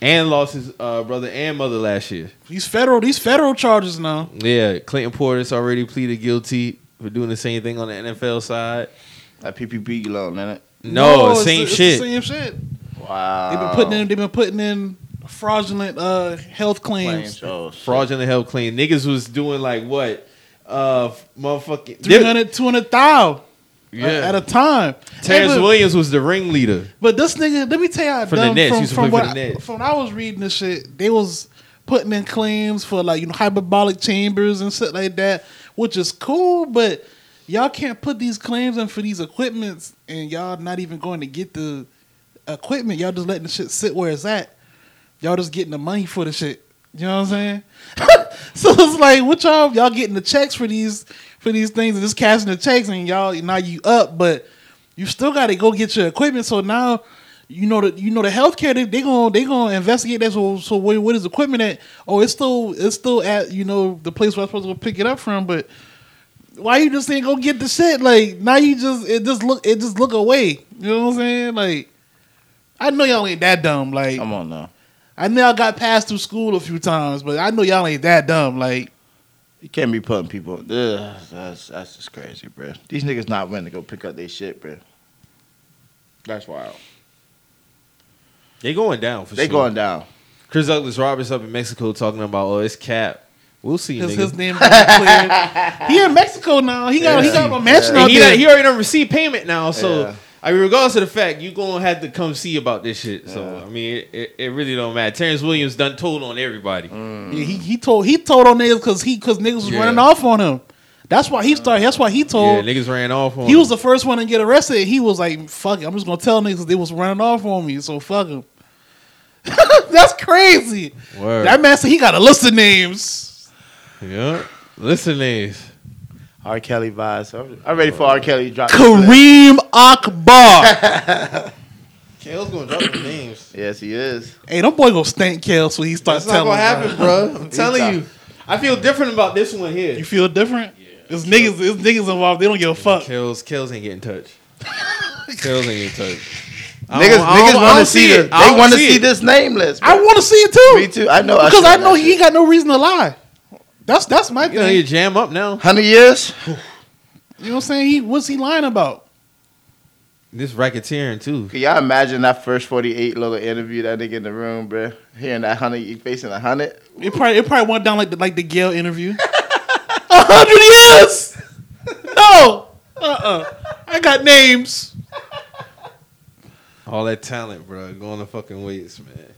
and lost his uh, brother and mother last year. These federal, these federal charges now. Yeah, Clinton Portis already pleaded guilty for doing the same thing on the NFL side. That PPP loan, innit? No, it's same the- it's shit. The same shit. Wow. They've been putting in. They've been putting in fraudulent uh, health claims. claims. Oh. Fraudulent health claim. Niggas was doing like what? Uh, motherfucking 300, 200,000 Yeah. at a time. Terrence Hey, but- Williams was the ringleader. But this nigga, let me tell you how For the Nets, from, from play for what the I, Nets. from when I was reading this shit, they was putting in claims for like you know hyperbolic chambers and shit like that, which is cool, but y'all can't put these claims in for these equipments and y'all not even going to get the equipment. Y'all just letting the shit sit where it's at. Y'all just getting the money for the shit. You know what I'm saying? so it's like, what y'all y'all getting the checks for these for these things and just cashing the checks and y'all now you up, but you still got to go get your equipment. So now you know the you know the healthcare they, they gonna they gonna investigate that. So so where, what is equipment at? Oh, it's still it's still at you know the place where I'm supposed to go pick it up from, but. Why you just ain't go get the shit? Like now you just it just look it just look away. You know what I'm saying? Like I know y'all ain't that dumb. Like Come on now. I know I got passed through school a few times, but I know y'all ain't that dumb. Like, You can't be putting people. Ugh, that's that's just crazy, bro. These niggas not willing to go pick up their shit, bro. That's wild. They going down for sure. They sure. going down. Chris Douglas Roberts up in Mexico talking about oh it's cap. We'll see. his, nigga. his name been cleared. he in Mexico now. He got he got a mansion And out he, there. done- he already done received payment now, so Yeah. I mean, regardless of the fact, you gonna have to come see about this shit. So Yeah. I mean, it, it, it really don't matter. Terrence Williams done told on everybody. Mm. Yeah, he he told he told on niggas because he because niggas was Yeah. running off on him. That's why he started. That's why he told. Yeah, niggas ran off on. Him he him. was the first one to get arrested. He was like, "Fuck it, I'm just gonna tell niggas they was running off on me, so fuck him." That's crazy. Word. That man said he got a list of names. yeah. Listen, names. R. Kelly vibes. I'm- I'm ready for R. Kelly to drop. Kareem Akbar. Kale's gonna drop the names. Yes, he is. hey, them boy gonna stank Kel, so he starts That's not telling. gonna happen, bro. I'm telling you. I feel different about this one here. You feel different? There's niggas, there's niggas involved. They don't give a fuck. Kills, kills ain't getting touched. kills ain't getting touched. Niggas, niggas want to don't see it. the, They want to see see it. this name list. I want to see it too. Me too. I know. Because I saw know he ain't got no reason to lie. That's that's my You know, thing. you jam up now. Hundred years. You know what I'm saying? He what's he lying about? This racketeering too. Can y'all imagine that first forty-eight little interview that nigga in the room, bro? Hearing that hundred, you facing a hundred. It probably it probably went down like the like the Gayle interview. A hundred years? No. Uh uh I got names. All that talent, bro, going to fucking waste, man.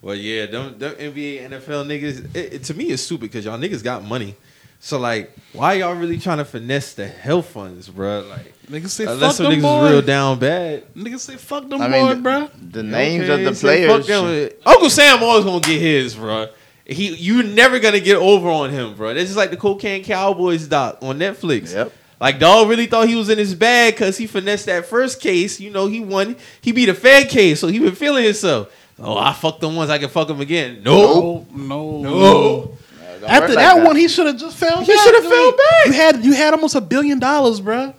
Well, yeah, them, them NBA, NFL niggas. It, it- to me, it's stupid because y'all niggas got money. So like, why y'all really trying to finesse the health funds, bro? Like, Niggas say unless fuck some them niggas is real down bad. Niggas say fuck them I boy, mean, bruh. The names Okay, of the say fuck players. them. Uncle Sam always gonna get his, bro. He, you never gonna get over on him, bro. This is like the Cocaine Cowboys doc on Netflix. Yep. Like dog really thought he was in his bag because he finessed that first case. You know, he won. He beat a Fed case, so he been feeling himself. Oh, I fucked them once. I can fuck them again. No, No, no. no. Don't After work that, like one, he should have just fell. He shoulda fell back. You had you had almost a billion dollars, bruh.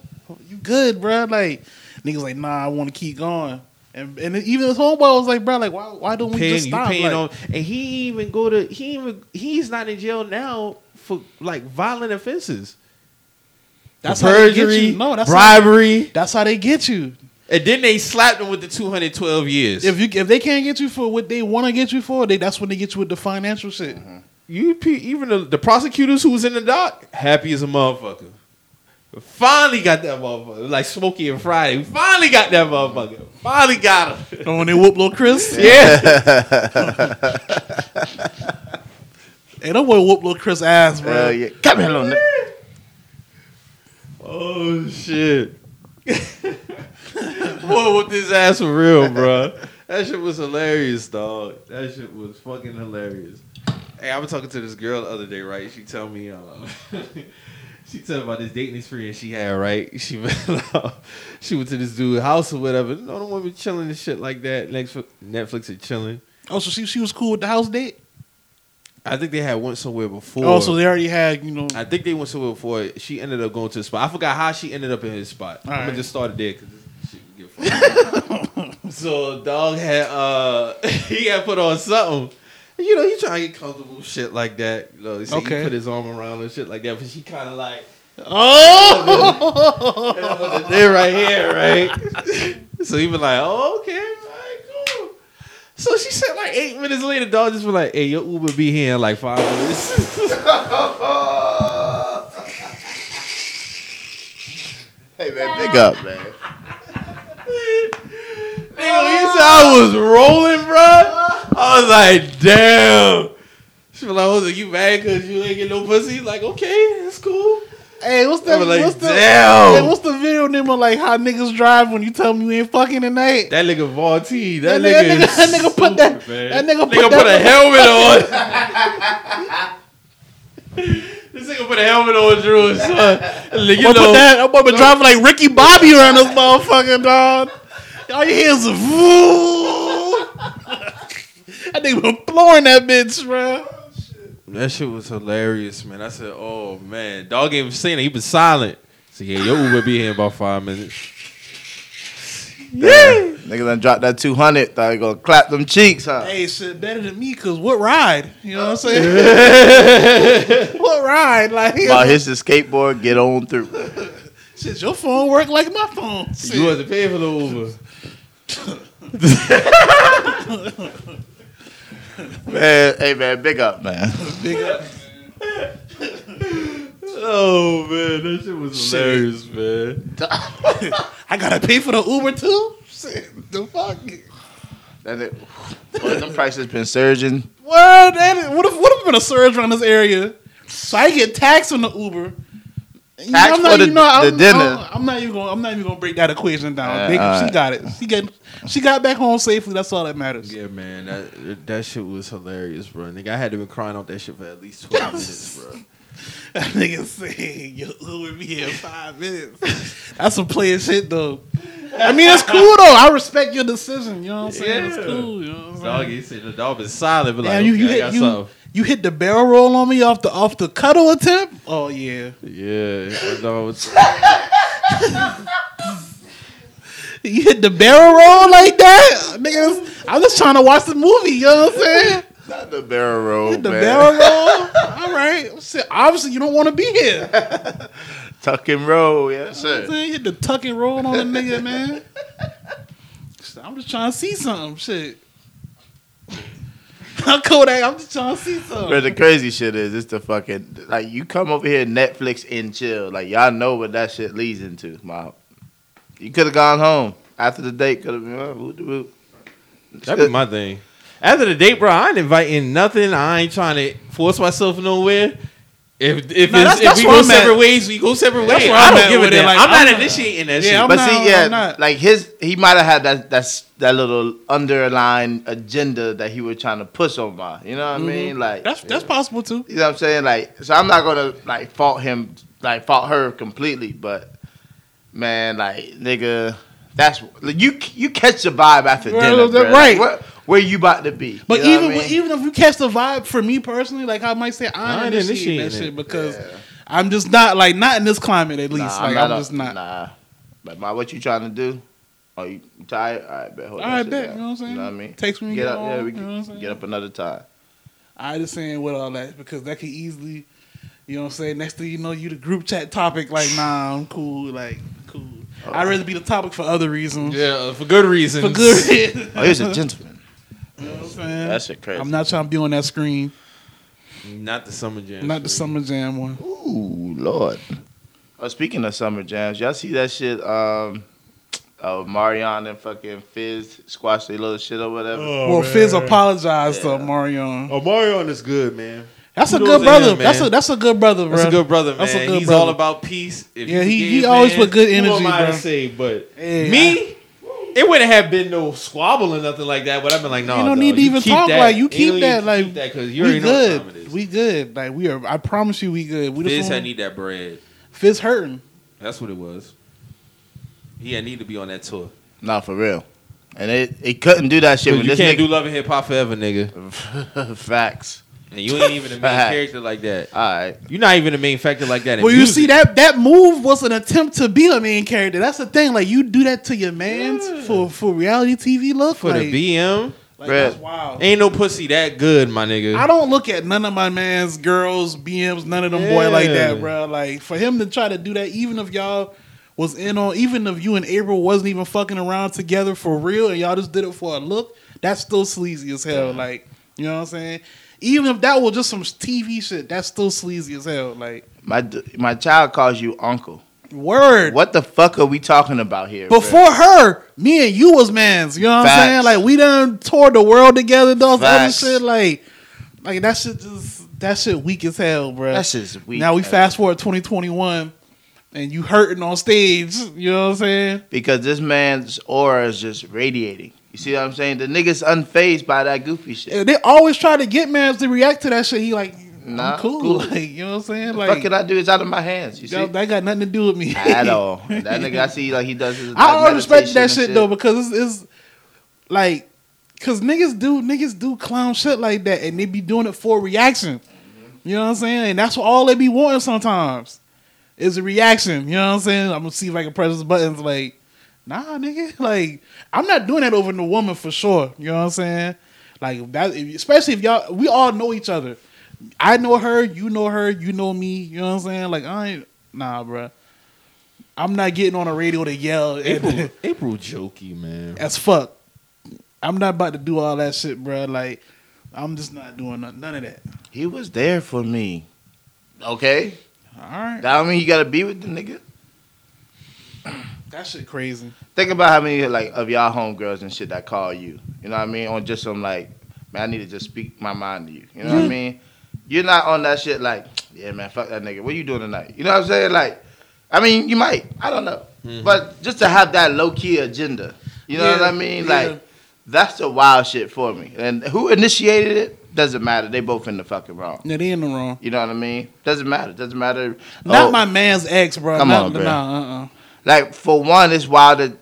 You good, bruh? Like niggas like, nah, I want to keep going. And and even his homeboy was like, bruh, like why why don't we paying, just stop? paying Like, on, and he even go to he even he's not in jail now for like violent offenses. that's For how they get perjury, you. No, that's How, bribery, that's how they get you. And then they slapped him with the two hundred twelve years. If you if they can't get you for what they want to get you for, they that's when they get you with the financial shit. Mm-hmm. You even the, the prosecutors who was in the dock happy as a motherfucker. Finally got that motherfucker. Like Smokey and Friday. Finally got that motherfucker. Finally got him. Oh, and when they whoop little Chris, Yeah. hey, that boy whoop little Chris ass, bro. Hell yeah. Come here, little nigga. oh shit. Boy, with this ass for real, bro. That shit was hilarious, dog. That shit was fucking hilarious. Hey, I was talking to this girl the other day, right? She tell me, uh, she tell me about this dating experience she had, right? She she went to this dude's house or whatever. No, the woman chilling and shit like that. Netflix, Netflix is chilling. Oh, so she she was cool with the house date. I think they had went somewhere before. Oh, so they already had you know. I think they went somewhere before. She ended up going to the spot. I forgot how she ended up in his spot. All I'm gonna just start it there because get funny. so dog had uh he had put on something. You know, he trying to get comfortable, shit like that. You know, so Okay. he put his arm around and shit like that. But she kind of like Oh, They're right here, right? so he was like, oh, okay, all right, cool. So she said like eight minutes later, dog just was like, hey, your Uber be here in like five minutes. Hey man, pick up, man. Nigga, you said I was rolling, bro, I was like, damn. She was like, oh, you mad because you ain't get no pussy? Like, okay, that's cool. hey, what's that? like, what's the, damn. Hey, what's the video name of like how niggas drive when you tell them you ain't fucking tonight? That nigga Vaulty, that, That nigga, nigga- is that nigga put that- man. that nigga put nigga that- a helmet on. this nigga put a helmet on Drew, son. Like, you I'm know, put that. I'm gonna be driving like Ricky Bobby around this motherfucking dog. All you hear is a woo. that nigga been flooring that bitch, bro. that shit was hilarious, man. I said, oh man, dog ain't even seen it. He was silent. So yeah, your Uber be here in about five minutes. Yeah. Nigga done dropped that 200. Thought he gonna clap them cheeks, huh? Hey, shit better than me, cause what ride? You know what I'm saying? what ride? Like, While his the skateboard, get on through. Shit, your phone work like my phone. Shit. You wasn't paying for the Uber. Man, hey man, big up, man. Big up. Oh man, that shit was Shit. hilarious, man. I gotta pay for the Uber too. Shit, the fuck. That it, boy, them prices been surging. Well, that, what if what if been a surge around this area? So I get taxed on the Uber. You Tax I'm for the- the I'm, dinner. I'm, I'm not even going. I'm not even going to break that equation down. Uh, They- she alright. got it. She got. She got back home safely. That's all that matters. Yeah, man, that that shit was hilarious, bro. Nigga, I had to be crying out that shit for at least twelve minutes, bro. That nigga saying your Uber be here in five minutes. That's some player shit though. I mean, it's cool though. I respect your decision. You know what I'm saying? It's cool. You know what I'm saying? Doggy said the dog is silent, but like, Damn, you, you okay, I hit you, something. you hit the barrel roll on me off the off the cuddle attempt. Oh yeah, Yeah, my dog you hit the barrel roll like that, nigga. I'm just trying to watch the movie. You know what I'm saying? Not the barrel roll, Hit the man. barrel roll. All right. Obviously you don't want to be here. Tuck and roll, yes You know I'm sir. saying? You hit the tuck and roll on the nigga, man. I'm just trying to see something. Shit. I'm Kodak. I'm just trying to see something. But the crazy shit is, it's the fucking like you come over here Netflix and chill. Like y'all know what that shit leads into. My, you could have gone home after the date. Could have been oh, whoop de whoop. That'd be my thing. After the date, bro, I ain't inviting nothing. I ain't trying to force myself nowhere. If if, Nah, it's, that's- if that's we go I'm at. separate ways, we go separate That's ways. where I I'm don't give a it. damn. Like, I'm, I'm not not- initiating that Yeah, shit. I'm But not- see, yeah, not. like his, he might have had that that's that little underlying agenda that he was trying to push on my. You know what I mean? Like Mm-hmm. That's that's possible too. You know what I'm saying? Like, so I'm not gonna like fault him, like fault her completely, but man, like nigga, that's like, you. You catch the vibe after Right, dinner, that- bruh. right. Like, where, where you about to be? But You know even I mean? even if you catch the vibe, for me personally, like I might say, I I ain't ain't initiating that shit because Yeah. I'm just not like not in this climate at least. Nah, like I'm, a- just not. Nah, but my, what you trying to do? Are you you tired? All right, bet. Hold All that right, shit bet. down. You know what I'm saying? You know what I mean? Text me when you get get up. Yeah, home, we you know what I'm saying? get up another time. I just saying with all that because that could easily, you know what I'm saying. Next thing you know, you the group chat topic. Like, nah, I'm cool. Like, cool. I'd rather be the topic for other reasons. Yeah, for good reasons. For good reasons. Oh, he's a gentleman. You know what I'm? That shit crazy. I'm not trying to be on that screen. Not the summer jam. Not the summer jam one. Ooh, Lord. Oh, speaking of summer jams, y'all see that shit? Um, uh, Marion and fucking Fizz squash their little shit or whatever. well, Fizz apologized Yeah. to Marion. Oh, Marion is good, man. That's a good brother. him, that's a that's a good brother, bro. That's a good brother, man. That's a good He's brother. all about peace. If Yeah, you he- he always man, put good who energy, am I to say, but Hey, me, it wouldn't have been no squabble or nothing like that. But I've been like, no, you don't dog, need to even keep talk that. like you You keep don't that like keep that because you we already know what time it good. We good. Like we are. I promise you, we good. We Fizz just had want need that bread. Fizz hurting. That's what it was. He had need to be on that tour. Nah, for real. And it, it couldn't do that shit when you this can't do love and hip hop forever, nigga. Facts. And you ain't even a main Fact. character like that. All right. You're not even a main factor like that. Well, you music. see that that move was an attempt to be a main character. That's the thing. Like you do that to your man's Yeah. for for reality TV look. for like, the BM. Like Bruh. that's wild. Ain't no pussy that good, my nigga. I don't look at none of my man's girls, BMs, none of them boy like that, bro. Like for him to try to do that, even if y'all was in on, even if you and April wasn't even fucking around together for real, and y'all just did it for a look, that's still sleazy as hell. Like you know what I'm saying? Even if that was just some TV shit, that's still sleazy as hell. Like My my child calls you uncle. word. What the fuck are we talking about here? Before her, me and you was mans. You know what I'm saying? Like we done toured the world together, those other shit. Like, like that shit just that shit weak as hell, bro. That's just weak. now we man. fast forward 2021, and you hurting on stage. You know what I'm saying? because this man's aura is just radiating. You see what I'm saying? The nigga's unfazed by that goofy shit. And They always try to get mans to react to that shit. He like, Nah, I'm cool. cool. Like, you know what I'm saying? What Like, can I do? It's out of my hands. You see? that, that got nothing to do with me At all. That nigga, I see like he does his. I don't respect that meditation shit, though because it's, it's like, cause niggas do niggas do clown shit like that, and they be doing it for reaction. Mm-hmm. You know what I'm saying? And that's what all they be wanting sometimes is a reaction. You know what I'm saying? I'm gonna see if I can press buttons. Like, nah, nigga. Like, I'm not doing that over the woman for sure. You know what I'm saying? Like that, especially if y'all, we all know each other. I know her, you know her, you know me. You know what I'm saying? Like, I ain't, nah, bruh. I'm not getting on the radio to yell. April, April jokey, man. as fuck. I'm not about to do all that shit, bro. Like, I'm just not doing none, none of that. He was there for me. Okay? All right, That don't mean you gotta be with the nigga. That shit crazy. Think about how many like of y'all homegirls and shit that call you. You know what I mean? On just some like, man, I need to just speak my mind to you. You know what I mean? You're not on that shit like, yeah, man, fuck that nigga. What you doing tonight? You know what I'm saying? Like, I mean, you might. I don't know. Mm-hmm. But just to have that low key agenda. You know what I mean? yeah. Like, that's the wild shit for me. And who initiated it doesn't matter. They both in the fucking wrong. Yeah, they in the wrong. You know what I mean? Doesn't matter. Doesn't matter. Not Oh, my man's ex, bro. Come Not, on, bro. Nah, uh-uh. Like for one, it's wild that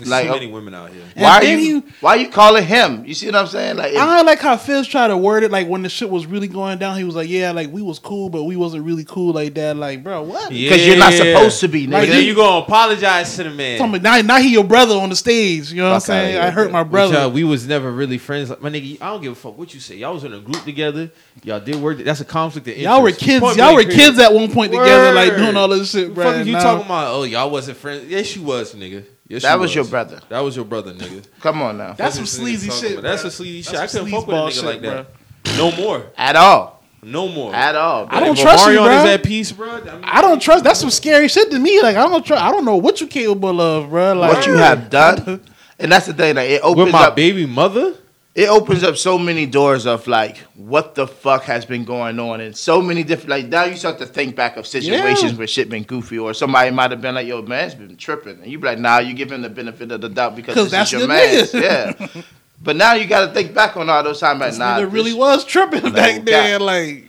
There's Like, too oh- many women out here. Why are you you- why you calling him? You see what I'm saying? Like if- I don't like how Fizz tried to word it. Like when the shit was really going down, he was like, "Yeah, like we was cool, but we wasn't really cool like that." Like, bro, what? Yeah. because you're not supposed to be, Like, then nigga. you gonna apologize to the man. Tell me, now, now he your brother on the stage. You know what I'm saying? here, I hurt my With y'all, brother. we was never really friends. Like, my nigga, I don't give a fuck what you say. Y'all was in a group together. Y'all did work. That's a conflict of interest. Y'all were kids. Point Y'all were blank, kids at one point together, like doing all this shit, The bro. fuck you Now- talking about? Oh, y'all wasn't friends. Yes, you was, nigga. Yes, That you was your brother. That was your brother, nigga. Come on now. That's some what this nigga's sleazy shit. about. That's bruh. some sleazy shit. That's I some couldn't fuck with a nigga shit, like that. bruh. No more. At all. No more. At all. I don't If trust you, Omarion bruh. is at peace, bro. I mean, I don't trust. That's some scary shit to me. Like I don't trust. I don't know what you're capable of, bro. Like what you have done. And that's the thing. Like it opens With my up baby mother. It opens up so many doors of like what the fuck has been going on and so many different like now you start to think back of situations Yeah. where shit been goofy or somebody might have been like yo man's been tripping and you be like nah you give him the benefit of the doubt because this that's is your man yeah but now you got to think back on all those times like nah it really was tripping back God. then. Like,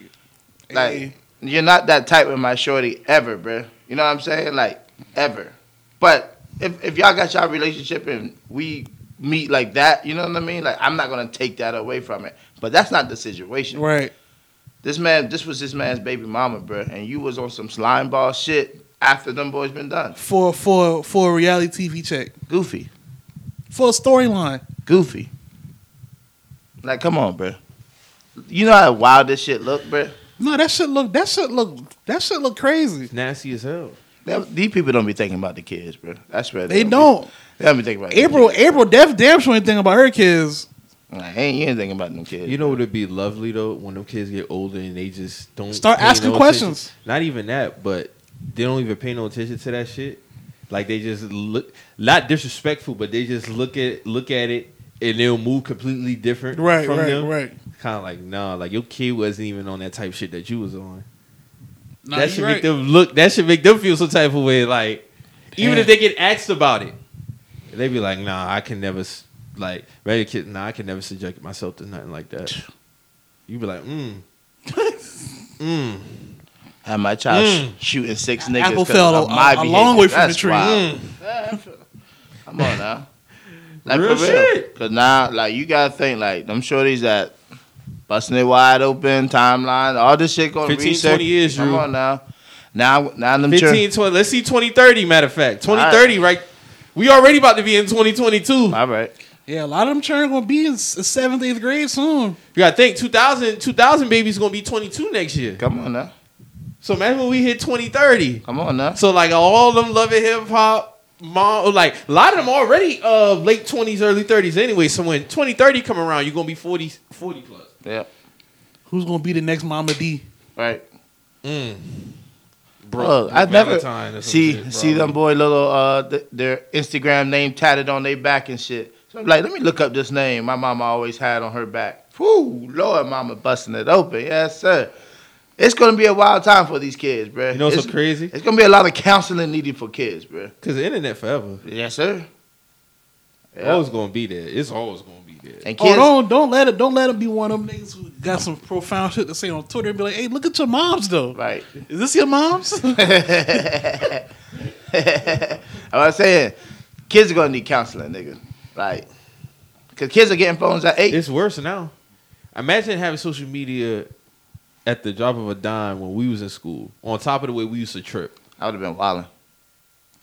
like hey. you're not that type with my shorty ever bruh. you know what I'm saying like ever but if, if y'all got y'all relationship and we meet like that you know what I mean like I'm not gonna take that away from it but that's not the situation right. This man, this was this man's baby mama, bro, and you was on some slime ball shit after them boys been done. For for for a reality TV check. Goofy, For a storyline. goofy. Like, come on, bro. You know how wild this shit look, bro. No, that shit look. That shit look. That shit look crazy. Nasty as hell. These people don't be thinking about the kids, bro. That's where They be- don't. They don't be thinking about the April. kids. April. Def damn sure ain't thinking about her kids. Like, ain't you ain't thinking about them kids. You know what would be lovely though when them kids get older and they just don't Start pay asking no questions. attention. Not even that, but they don't even pay no attention to that shit. Like they just look not disrespectful, but they just look at look at it and they'll move completely different Right. from right. them. Right. Kind of like nah, like your kid wasn't even on that type shit that you was on. Nah, that should right. make them look. That should make them feel some type of way. Like even if they get asked about it, they be like, "Nah, I can never." s- Like, regular kid, nah, I can never subject myself to nothing like that. You be like, mm, mm, Have my child sh- Mm. shooting six niggas. Apple 'cause fell of a- my a long way from the tree. mm. I feel- Come on now. Like Real for real. shit. Cause now, like you gotta think, like them shorties that busting it wide open, timeline, all this shit going 15, research. 20 years, Come Drew. on now. Now, now them 15, children. 20. Let's see 2030, matter of fact. 2030, right? We already about to be in 2022. All right. Yeah, a lot of them children gonna be in s- seventh, eighth grade soon. You gotta think 2000, 2000 babies gonna be 22 next year. Come on now. So imagine when we hit 2030. Come on now. So like all them loving hip hop, mom, like a lot of them already uh late 20s, early 30s anyway. So when 2030 come around, you're gonna be 40, 40 plus. Yeah. Who's gonna be the next Mama Dee? Right. Mm. Bro, I never Valentine see shit, see them boy little uh th- their Instagram name tatted on their back and shit. So I'm like, let me look up this name. My mama always had on her back. Whoo, Lord, mama busting it open. Yes, sir. It's gonna be a wild time for these kids, bro. You know what's it's, so crazy? It's gonna be a lot of counseling needed for kids, bro. Cause the internet forever. Yes, sir. Yeah. Always gonna be there. It's always gonna be there. And Oh, kids, don't don't let it don't let it be one of them niggas who got some profound shit to say on Twitter and be like, hey, look at your moms though. right? Is this your moms? I was saying, kids are gonna need counseling, nigga. Like, cause kids are getting phones at eight. It's worse now. Imagine having social media at the drop of a dime when we was in school. On top of the way we used to trip. I would have been wilding.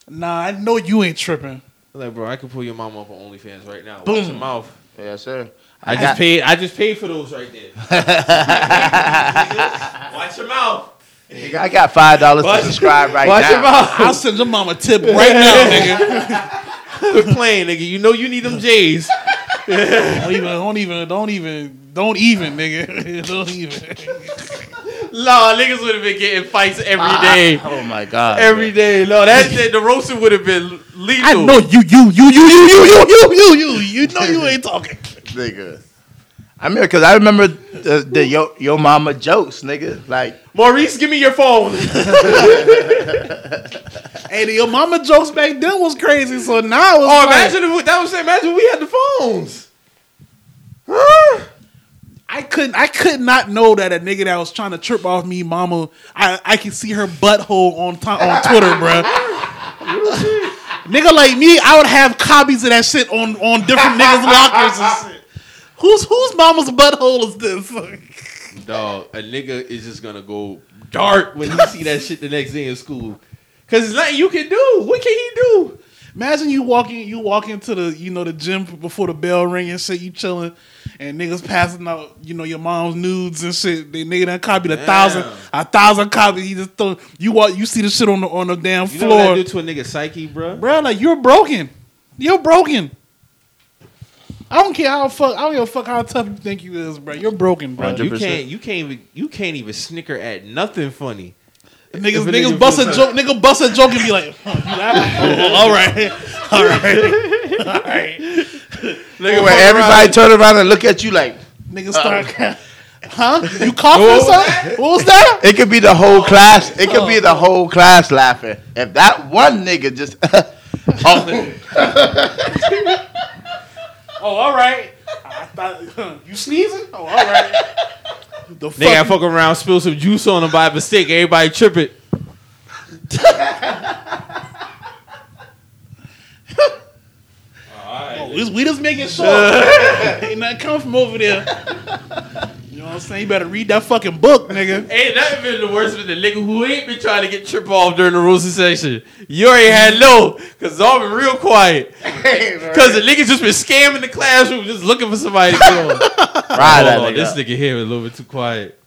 nah, I know you ain't tripping. Like, bro, I can pull your mom up on OnlyFans right now. Boom. Watch your mouth. Yes, sir. I, got- just paid. I just paid for those right there. Watch your mouth. I got five dollars to subscribe right now. Watch your now. I'll send your mom a tip right now, nigga. Quit playing, nigga. You know you need them J's. Don't even, don't even, don't even, don't even, nigga. Don't even. No, niggas would have been getting fights every day. Oh my god. Every day. No, that that- the roasting would have been lethal. I know you, you, you, you, you, you, you, you, you, you. You know you ain't talking. nigga. I remember because I remember the, the yo yo mama jokes, nigga. Like Maurice, give me your phone. Hey, the- your mama jokes back then was crazy. So now it's Oh, like, imagine if we, that was imagine we had the phones. Huh? I couldn't, I could not know that a nigga that was trying to trip off me, mama. I, I can see her butthole on to- on Twitter, bruh. Nigga like me, I would have copies of that shit on on different niggas' lockers and shit. Whose whose mama's butthole is this? Dog, a nigga is just gonna go dark when he see that shit the next day in school. Cause there's nothing you can do. What can he do? Imagine you walking, you walk into the, you know, the gym before the bell ring and shit. You chilling, and niggas passing out, you know, your mom's nudes and shit. They nigga done copied a Damn. thousand, a thousand copies. He just throw you walk, you see the shit on the on the damn You know what floor, that do to a nigga psyche, bro? bro. Like you're broken. You're broken. I don't care how fuck. I don't give a fuck how tough you think you is, bro. You're broken, bro. 100%. You can't. You can't even. You can't even snicker at nothing funny. Niggas, If a niggas nigga bust a feels joke. Nigga bust a joke and be like, huh, you laughing? Oh, all right, all right, all right. Nigga, where everybody around. turn around and look at you like Niggas uh, start. huh? You coughing or something? What was that? it could be the whole class. It could be oh. the whole class laughing. If that one nigga just oh, Oh, all right. I thought you sneezing. Oh, all right. The Nigga, I fuck? fuck around, spill some juice on him by mistake. Everybody tripping. Oh, we, we just making sure. Ain't nothing come from over there. You know what I'm saying? You better read that fucking book, nigga. Ain't that been the worst than the nigga who ain't been trying to get trip off during the roasting session. You already had no, cause it's all been real quiet. Cause the niggas just been scamming the classroom, just looking for somebody to get on. ride Hold that nigga. this nigga here is a little bit too quiet.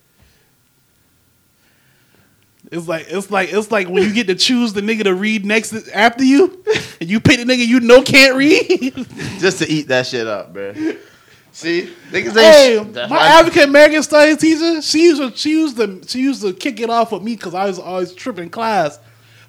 It's like it's like it's like when you get to choose the nigga to read next after you, and you pick the nigga you know can't read. just to eat that shit up, bro. See, niggas ain't. hey, my African American studies teacher, she used to she used to she used to kick it off with me because I was always tripping class,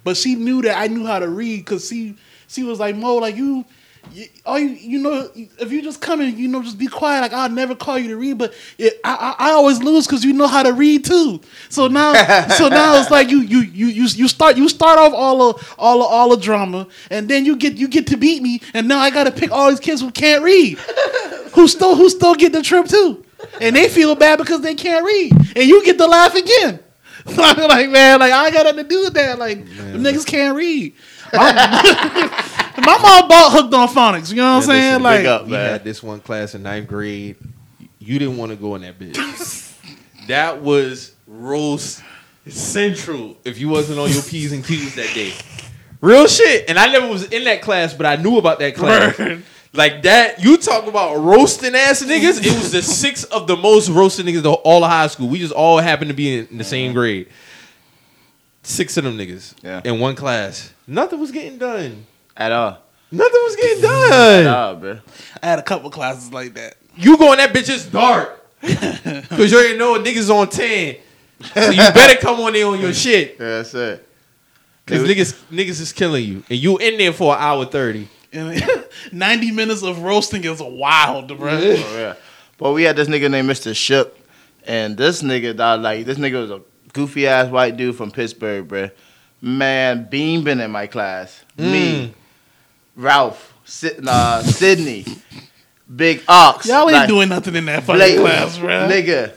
but she knew that I knew how to read because she she was like Mo, like you. You, all you, you know, if you just come in, you know, just be quiet. Like I'll never call you to read, but it, I, I, I always lose because you know how to read too. So now, so now it's like you, you, you, you, you start, you start off all of, all of, all the drama, and then you get, you get to beat me, and now I got to pick all these kids who can't read, who still, who still get the trip too, and they feel bad because they can't read, and you get to laugh again. Like, man, like I got nothing to do with that. Like the niggas can't read. My, my mom bought hooked on phonics. You know what I'm Man, saying? listen, Like, big up. we had this one class in ninth grade. You didn't want to go in that bitch. that was roast central. If you wasn't on your p's and q's that day, real shit. And I never was in that class, but I knew about that class. Like that, you talk about roasting ass niggas. It was the six of the most roasted niggas of all of high school. We just all happened to be in, in the same grade. Six of them niggas Yeah. in one class. Nothing was getting done. At all. Nothing was getting At done. all, bro. I had a couple classes like that. You going that bitch is dark. Cause you already know niggas on 10. So you better come on in on your shit. Yeah, that's it. Cause Dude. niggas niggas is killing you. And you in there for an hour 30. 90 minutes of roasting is wild, bro. Oh, yeah. But we had this nigga named Mr. Shook, and this nigga, dog, like this nigga was a goofy ass white dude from Pittsburgh, bruh. Man, Bean been in my class. Me, Ralph, Sid, uh, Sydney, Big Ox. Y'all ain't like, doing nothing in that fucking Blake, class, bro. Nigga.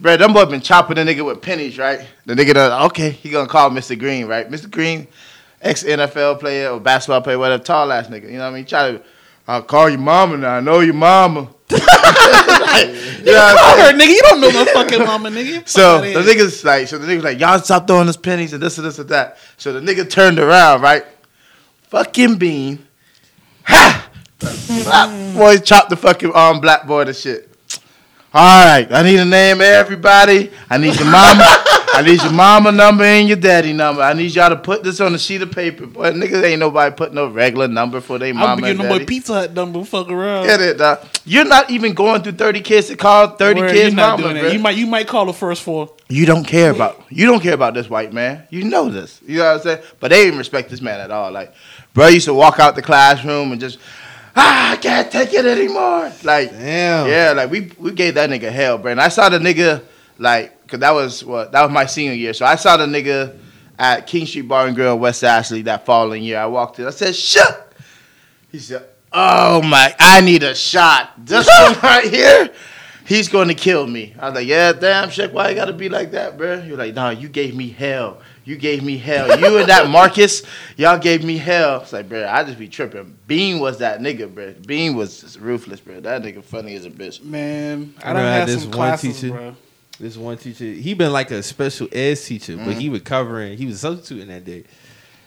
Bruh, them boy been chopping the nigga with pennies, right? The nigga done, okay, he gonna call Mr. Green, right? Mr. Green, ex NFL player or basketball player, whatever, tall ass nigga. You know what I mean? Try to, I'll call your mama now. I know your mama. Like, you Call her, nigga. You don't know no fucking mama, nigga. Fuck So the niggas like, so the niggas like, y'all stop throwing us pennies and this and this and that. So the nigga turned around, right? Fucking bean. Ha! Black boy chopped the fucking um black boy to shit. All right, I need to name everybody. I need your mama. I need your mama number and your daddy number. I need y'all to put this on a sheet of paper. But niggas ain't nobody putting no regular number for their I'm mama and getting no more Pizza Hut number. Fuck around. Get it, dog. You're not even going through 30 kids to call 30 Word, kids you're not mama, doing that. You might, you might call the first four. You don't care about you don't care about this white man. You know this. You know what I'm saying? But they didn't respect this man at all. Like, bro used to walk out the classroom and just ah, I can't take it anymore. Like, Damn. yeah, like we we gave that nigga hell, bro. And I saw the nigga like, cause that was what that was my senior year. So I saw the nigga at King Street Bar and Grill in West Ashley that following year. I walked in. I said, "Shut." He said, "Oh my, I need a shot. This one right here." He's going to kill me. I was like, yeah, damn, Shaq, why you got to be like that, bro? You're like, nah, you gave me hell. You gave me hell. You and that Marcus, y'all gave me hell. It's like, bro, I just be tripping. Bean was that nigga, bro. Bean was just ruthless, bro. That nigga funny as a bitch. Man, I don't have I had had some this one classes, teacher. bro. This one teacher, he been like a special ed teacher, but he mm-hmm. was covering, he was substituting that day.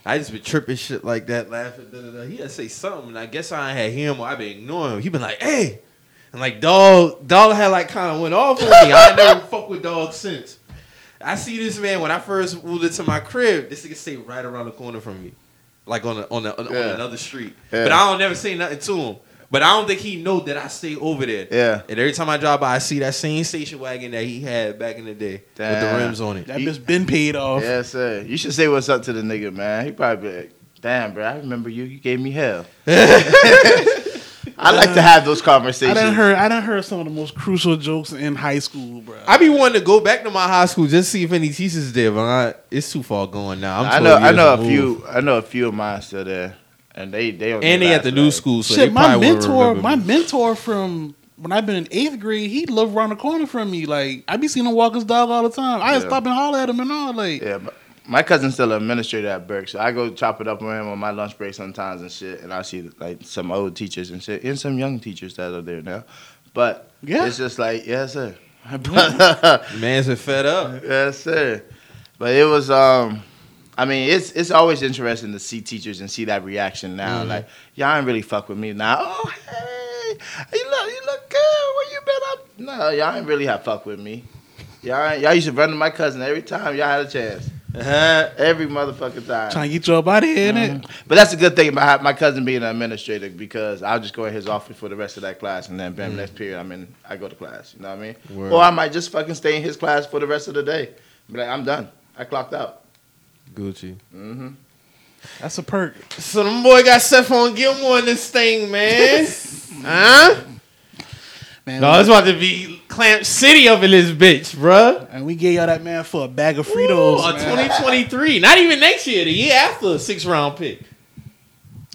I just been tripping shit like that, laughing. Da, da, da. He had to say something, and I guess I had him or I been ignoring him. He been like, "Hey," and like dog, dog had like kind of went off on me. I ain't never fuck with dog since. I see this man when I first moved into my crib. This nigga stay right around the corner from me, like on the, on the, on, the- on another street. Yeah. But I don't never say nothing to him. But I don't think he know that I stay over there. Yeah. And every time I drive by, I see that same station wagon that he had back in the day with the rims on it. That He- bitch been paid off. Yes, sir. You should say what's up to the nigga, man. He probably be like, damn, bro, I remember you. You gave me hell. I like to have those conversations. I conversations. done heard. I done heard some of the most crucial jokes in high school, bro. I be wanting to go back to my high school just see if any teachers there, but I, it's too far going now. I'm I know, I know a removed. few. I know a few of mine still there, and they they and they at the new night. school, so Shit, my mentor, my mentor from when I've been in eighth grade, he lived around the corner from me. Like I be seeing him walk his dog all the time. I Yeah. stop and holler at him and all. Like Yeah, but my cousin's still an administrator at Burke, so I go chop it up with him on my lunch break sometimes and shit. And I see like some old teachers and shit, and some young teachers that are there now. But Yeah. it's just like yes, sir. Man's been fed up. yes, sir. But it was um. I mean, it's it's always interesting to see teachers and see that reaction now. Mhm. Like, y'all ain't really fuck with me now. Oh, hey, you look, you look good. Where you been up? No, y'all ain't really have fuck with me. Y'all, y'all used to run to my cousin every time y'all had a chance. Uh-huh. Every motherfucking time. trying to get you up out of here, innit? Mm-hmm. But that's a good thing about my cousin being an administrator because I'll just go in his office for the rest of that class and then bam, mm-hmm. next period I'm in, I go to class. You know what I mean? Word. Or I might just fucking stay in his class for the rest of the day. Be like, I'm done. I clocked out. Gucci. hmm That's a perk. So the boy got Stephon Gilmore in this thing, man. huh? Man, No, it's about to be Clamp City up in this bitch, bruh. and we gave y'all that man for a bag of Fritos. a man. 2023. Not even next year, the year after a six round pick.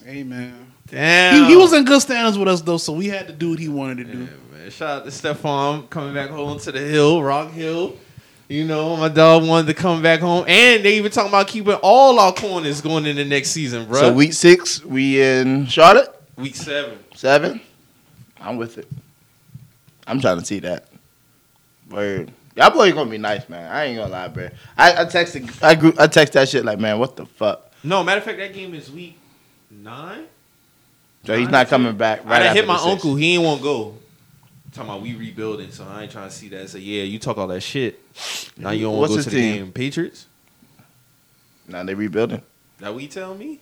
Hey man, Damn. he, he was in good standings with us though, so we had to do what he wanted to do. Yeah, man. Shout out to Stephon coming back home to the hill, Rock Hill. You know, my dog wanted to come back home. And they even talking about keeping all our corners going in the next season, bro. So week six, we in Charlotte? week seven. Seven? I'm with it. I'm trying to see that. Word. Y'all boys gonna be nice, man. I ain't gonna lie, bro. I, I texted I grew I text that shit like, man, what the fuck? No, matter of fact, that game is week nine. So he's not coming back. Right I hit my six. uncle. He ain't want to go. Talking about we rebuilding, so I ain't trying to see that. So yeah, you talk all that shit. Now you don't want What's to go his to the team? game. Patriots. Now they rebuilding. Now what you tell me?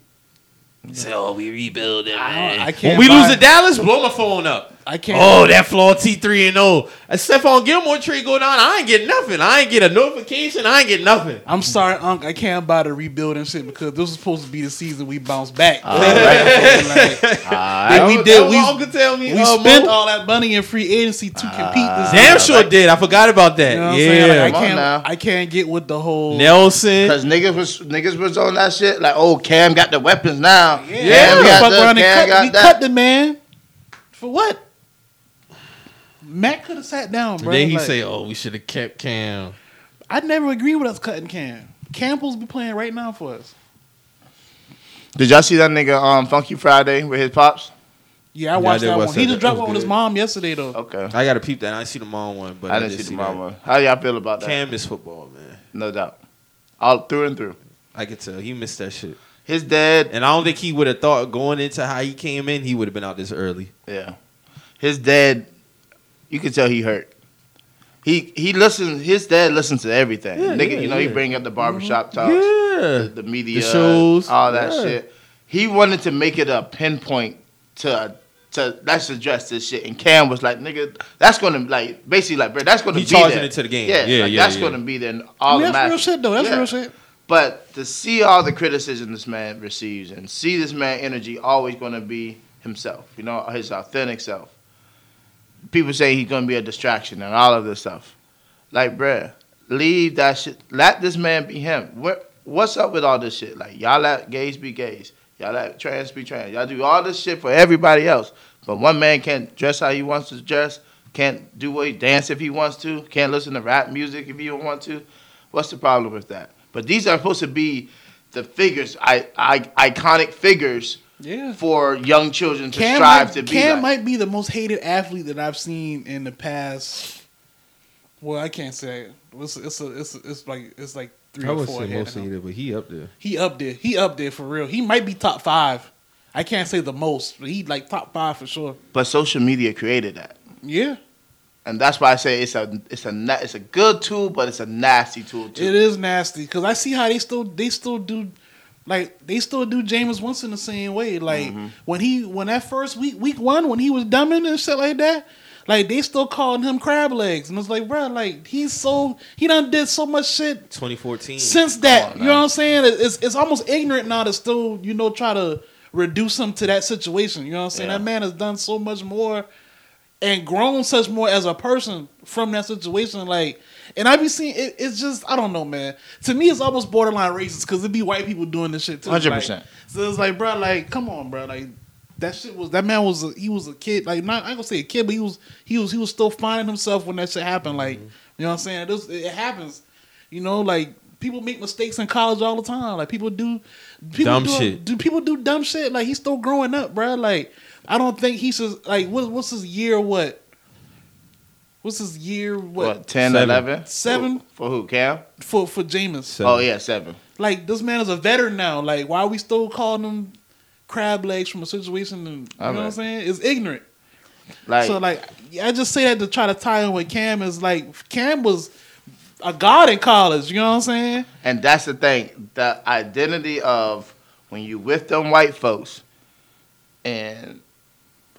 Say, oh, we rebuilding. I, man. I can't. When we lose buy- to Dallas, blow my phone up. I can't. Oh, that flaw T three and zero. A Stephon Gilmore trade go down. I ain't get nothing. I ain't get a notification. I ain't get nothing. I'm sorry, Unc. I can't buy the rebuilding shit because this was supposed to be the season we bounce back. All right. Like, All we did- what we- my uncle tell me. we uh, spent all that money in free agency to compete this. Damn sure right. did. I forgot about that. You know what I'm yeah. Like, I can't. I can't get with the whole. Nelson. Because niggas was niggas was on that shit like, oh, Cam got the weapons now. Yeah, Cam got fuck this, Cam cut, got we that. cut the man. For what? Matt could have sat down, bro. then he Like, say, "Oh, we should have kept Cam." I never agree with us cutting Cam. Campbell's be playing right now for us. Did y'all see that nigga um Funky Friday with his pops? Yeah, I Yeah, I watched did that watch one. that. He just dropped was one with his mom yesterday, though. Okay. I got to peep that. I didn't see the mom one, but I didn't just see the that. mama. How y'all feel about that? Cam is football, man. No doubt. All through and through. I could tell he missed that shit, His dad, and I don't think he would have thought going into how he came in, he would have been out this early. yeah. His dad, you could tell he hurt. He he listens. His dad listens to everything. Yeah, Nigga, yeah, you know, he bring up the barbershop mm-hmm. talks, Yeah, the, the media, The shows, all that yeah. shit. He wanted to make it a pinpoint to to let's address this shit. And Cam was like, nigga, that's gonna like basically like, bro, that's gonna He be charging there. it to the game. Yeah, Yeah, like, yeah, that's yeah. gonna be there. in All Yeah, the that's real shit, though. That's Yeah. real shit. But to see all the criticism this man receives and see this man energy always going to be himself, you know, his authentic self. People say he's going to be a distraction and all of this stuff. Like, bruh, leave that shit. Let this man be him. What, what's up with all this shit? Like, y'all let gays be gays. Y'all let trans be trans. Y'all do all this shit for everybody else. But one man can't dress how he wants to dress, can't do what he dance if he wants to, can't listen to rap music if he don't want to. What's the problem with that? But these are supposed to be the figures, I, I, iconic figures Yeah. for young children to Cam, strive might, to be Cam like. might be the most hated athlete that I've seen in the past. Well, I can't say it. It's it's a, it's, a, it's like it's like three I or four. say ahead of mostly him. either, but he up there. He up there. He up there for real. He might be top five. I can't say the most, but he like top five for sure. But social media created that, Yeah, and that's why I say it's a it's a na- it's a good tool, but it's a nasty tool too. it is nasty because I see how they still they still do. Like they still do Jameis Winston the same way. Like Mm-hmm. when he when that first week week one when he was dumbing and shit like that, like they still calling him crab legs and it's like bro, like he's so he done did so much shit 2014. since that. on you know what I'm saying? It's it's almost ignorant now to still you know try to reduce him to that situation. You know what I'm saying? Yeah. That man has done so much more and grown such more as a person from that situation. Like, and I be seeing it, it's just I don't know, man. To me, it's almost borderline racist because it be white people doing this shit too. 100%. Like, so it's like, bro, like, come on, bro, like. That shit was that man was a, he was a kid like not I ain't gonna say a kid but he was he was he was still finding himself when that shit happened like mm-hmm. you know what I'm saying it happens you know like people make mistakes in college all the time like people do people Dumb do, shit. do people do dumb shit like he's still growing up bro like I don't think he should like what, what's his year what what's his year what, what 10, Seven. 11? Seven? for, for who? Cam? for for Jameis Seven. Oh yeah, seven. like this man is a veteran now like why are we still calling him crab legs from a situation and, you know what I'm saying it's ignorant Like, so like I just say that to try to tie in with Cam is like Cam was a god in college. You know what I'm saying? and that's the thing. The identity of when you with them white folks, and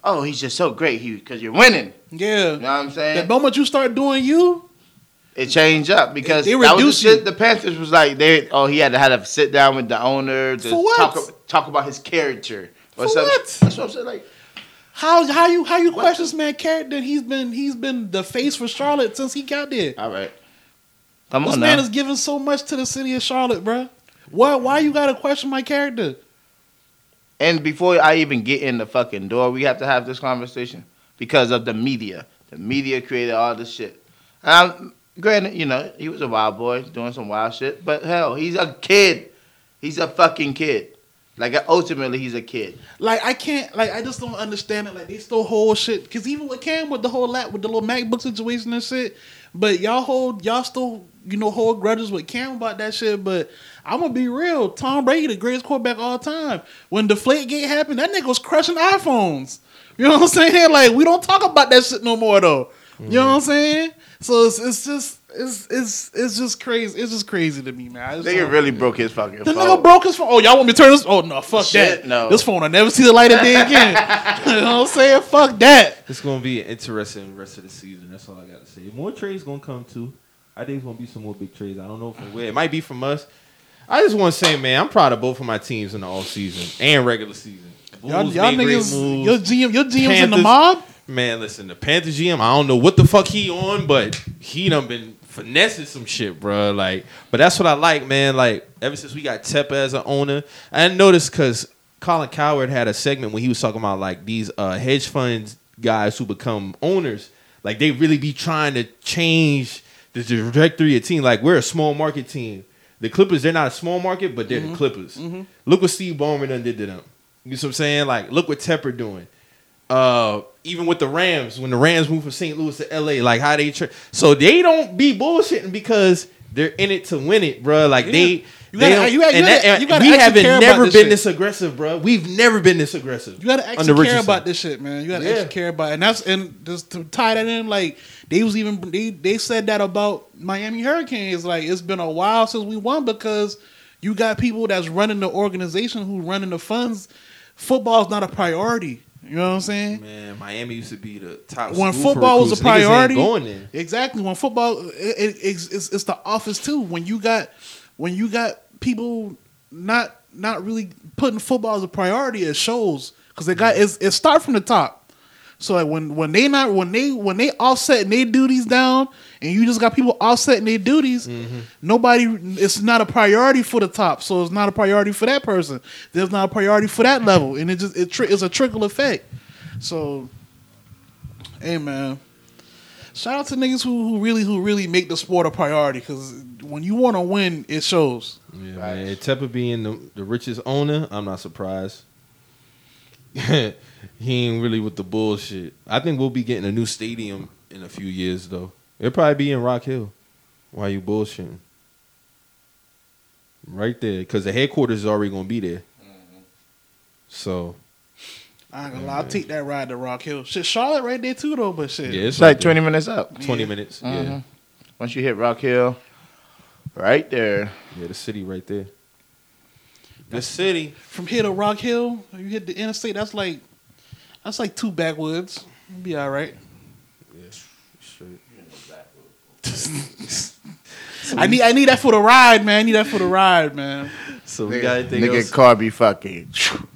oh, he's just so great. He because you're winning. Yeah. You know what I'm saying? The moment you start doing you, it changed up because They that was the shit. you. The Panthers was like they oh he had to have to sit down with the owner to talk talk about his character. Or For something. what? That's what I'm saying. Like how how you how you What question this man character? He's been he's been the face for Charlotte since he got there. all right, come This on man now. is giving so much to the city of Charlotte, bruh. Why why you gotta question my character? And before I even get in the fucking door, we have to have this conversation because of the media. The media created all this shit. Granted, you know, he was a wild boy doing some wild shit, but hell, he's a kid. He's a fucking kid. Like ultimately, he's a kid. Like I can't, like I just don't understand it. Like they still hold shit because even with Cam with the whole lap with the little MacBook situation and shit, but y'all hold y'all still you know hold grudges with Cam about that shit. But I'm gonna be real, Tom Brady the greatest quarterback all time. When Deflate Gate happened, that nigga was crushing iPhones. You know what I'm saying? Like we don't talk about that shit no more though. You know what I'm saying? So it's, it's just it's it's it's just crazy. It's just crazy to me, man. I Nigga don't- really broke his fucking the phone. nigga broke his phone. Oh, y'all want me to turn this? Oh no, fuck Shit, that. no. This phone I never see the light of day again. you know what I'm saying? Fuck that. It's gonna be an interesting rest of the season. That's all I gotta say. More trades gonna come too. I think it's gonna be some more big trades. I don't know from where. It might be from us. I just want to say, man, I'm proud of both of my teams in the off season and regular season. Y'all, y'all niggas, your GM, your GM's in the mob. Man, listen, the Panthers GM, I don't know what the fuck he on, but he done been finessing some shit, bro. Like, but that's what I like, man. Like, ever since we got Tepper as an owner, I noticed because Colin Cowherd had a segment when he was talking about like these uh, hedge funds guys who become owners, like they really be trying to change the trajectory of team. Like, we're a small market team. The Clippers, they're not a small market, but they're the Clippers. Look what Steve Ballmer done did to them. You know what I'm saying? Like, look what Tepper doing uh even with the Rams when the Rams moved from St. Louis to LA, like how they tra- so they don't be bullshitting because they're in it to win it, bro. Like they, You gotta- don't- you gotta- and you gotta- you gotta we haven't never this been shit. this aggressive, bro. We've never been this aggressive. You gotta actually care Richardson. about this shit, man. You gotta Yeah. actually care about, it. and that's and just to tie that in, like they was even they they said that about Miami Hurricanes. Like it's been a while since we won because you got people that's running the organization who running the funds. Football's not a priority. You know what I'm saying? Man, Miami used to be the top. when football was a priority, going there. exactly. When football, it, it, it's, it's, it's the office too. When you got when you got people not not really putting football as a priority, it shows because they got mm-hmm. it's, it start from the top. So like when when they not when they when they offsetting their duties down, and you just got people offsetting their duties, mm-hmm. nobody it's not a priority for the top. So it's not a priority for that person. There's not a priority for that level, and it just it tri- it's a trickle effect. So, hey man, shout out to niggas who, who really who really make the sport a priority because when you want to win, it shows. Yeah, man. Tepper being the, the richest owner, I'm not surprised. he ain't really with the bullshit. I think we'll be getting a new stadium in a few years, though. It'll probably be in Rock Hill. Why you bullshitting? Right there, because the headquarters is already gonna be there. So I ain't gonna lie, I'll take that ride to Rock Hill. Shit, Charlotte right there too though, but shit. yeah, it's It's like right 20 minutes up. there. twenty minutes. Yeah, Mhm. Once you hit Rock Hill, right there. yeah, the city right there. The city. From here to Rock Hill, you hit the interstate. That's like that's like two backwoods. You'll be all right. Yeah, straight. I need I need that for the ride, man. I need that for the ride, man. So we got anything else? Nigga else? car be fucking.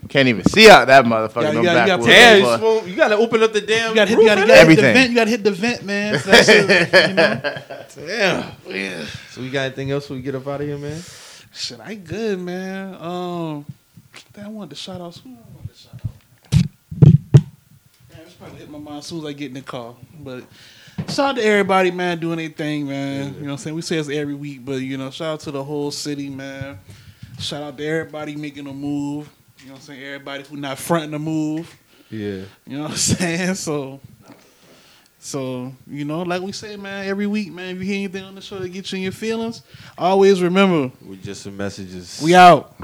Can't even see out that motherfucker. Yeah, no you gotta- you gotta backwoods, put Damn, boy. you gotta open up the damn. You gotta hit, roof you gotta, you gotta hit the Everything. vent. You gotta hit the vent, man. So that shit, you know? Damn. Yeah. So we got anything else we get up out of here, man? Shit, I good, man. Um, damn, I wanted to shout out. Who I wanted to shout out? Man, it's probably hit my mind as soon as I get in the car. But shout out to everybody, man, doing their thing, man. You know what I'm saying? We say this every week, but you know, shout out to the whole city, man. Shout out to everybody making a move. You know what I'm saying? Everybody who not fronting the move. Yeah. You know what I'm saying? So, so you know, like we say, man, every week, man, if you hear anything on the show that gets you in your feelings, always remember We just some messages. we out.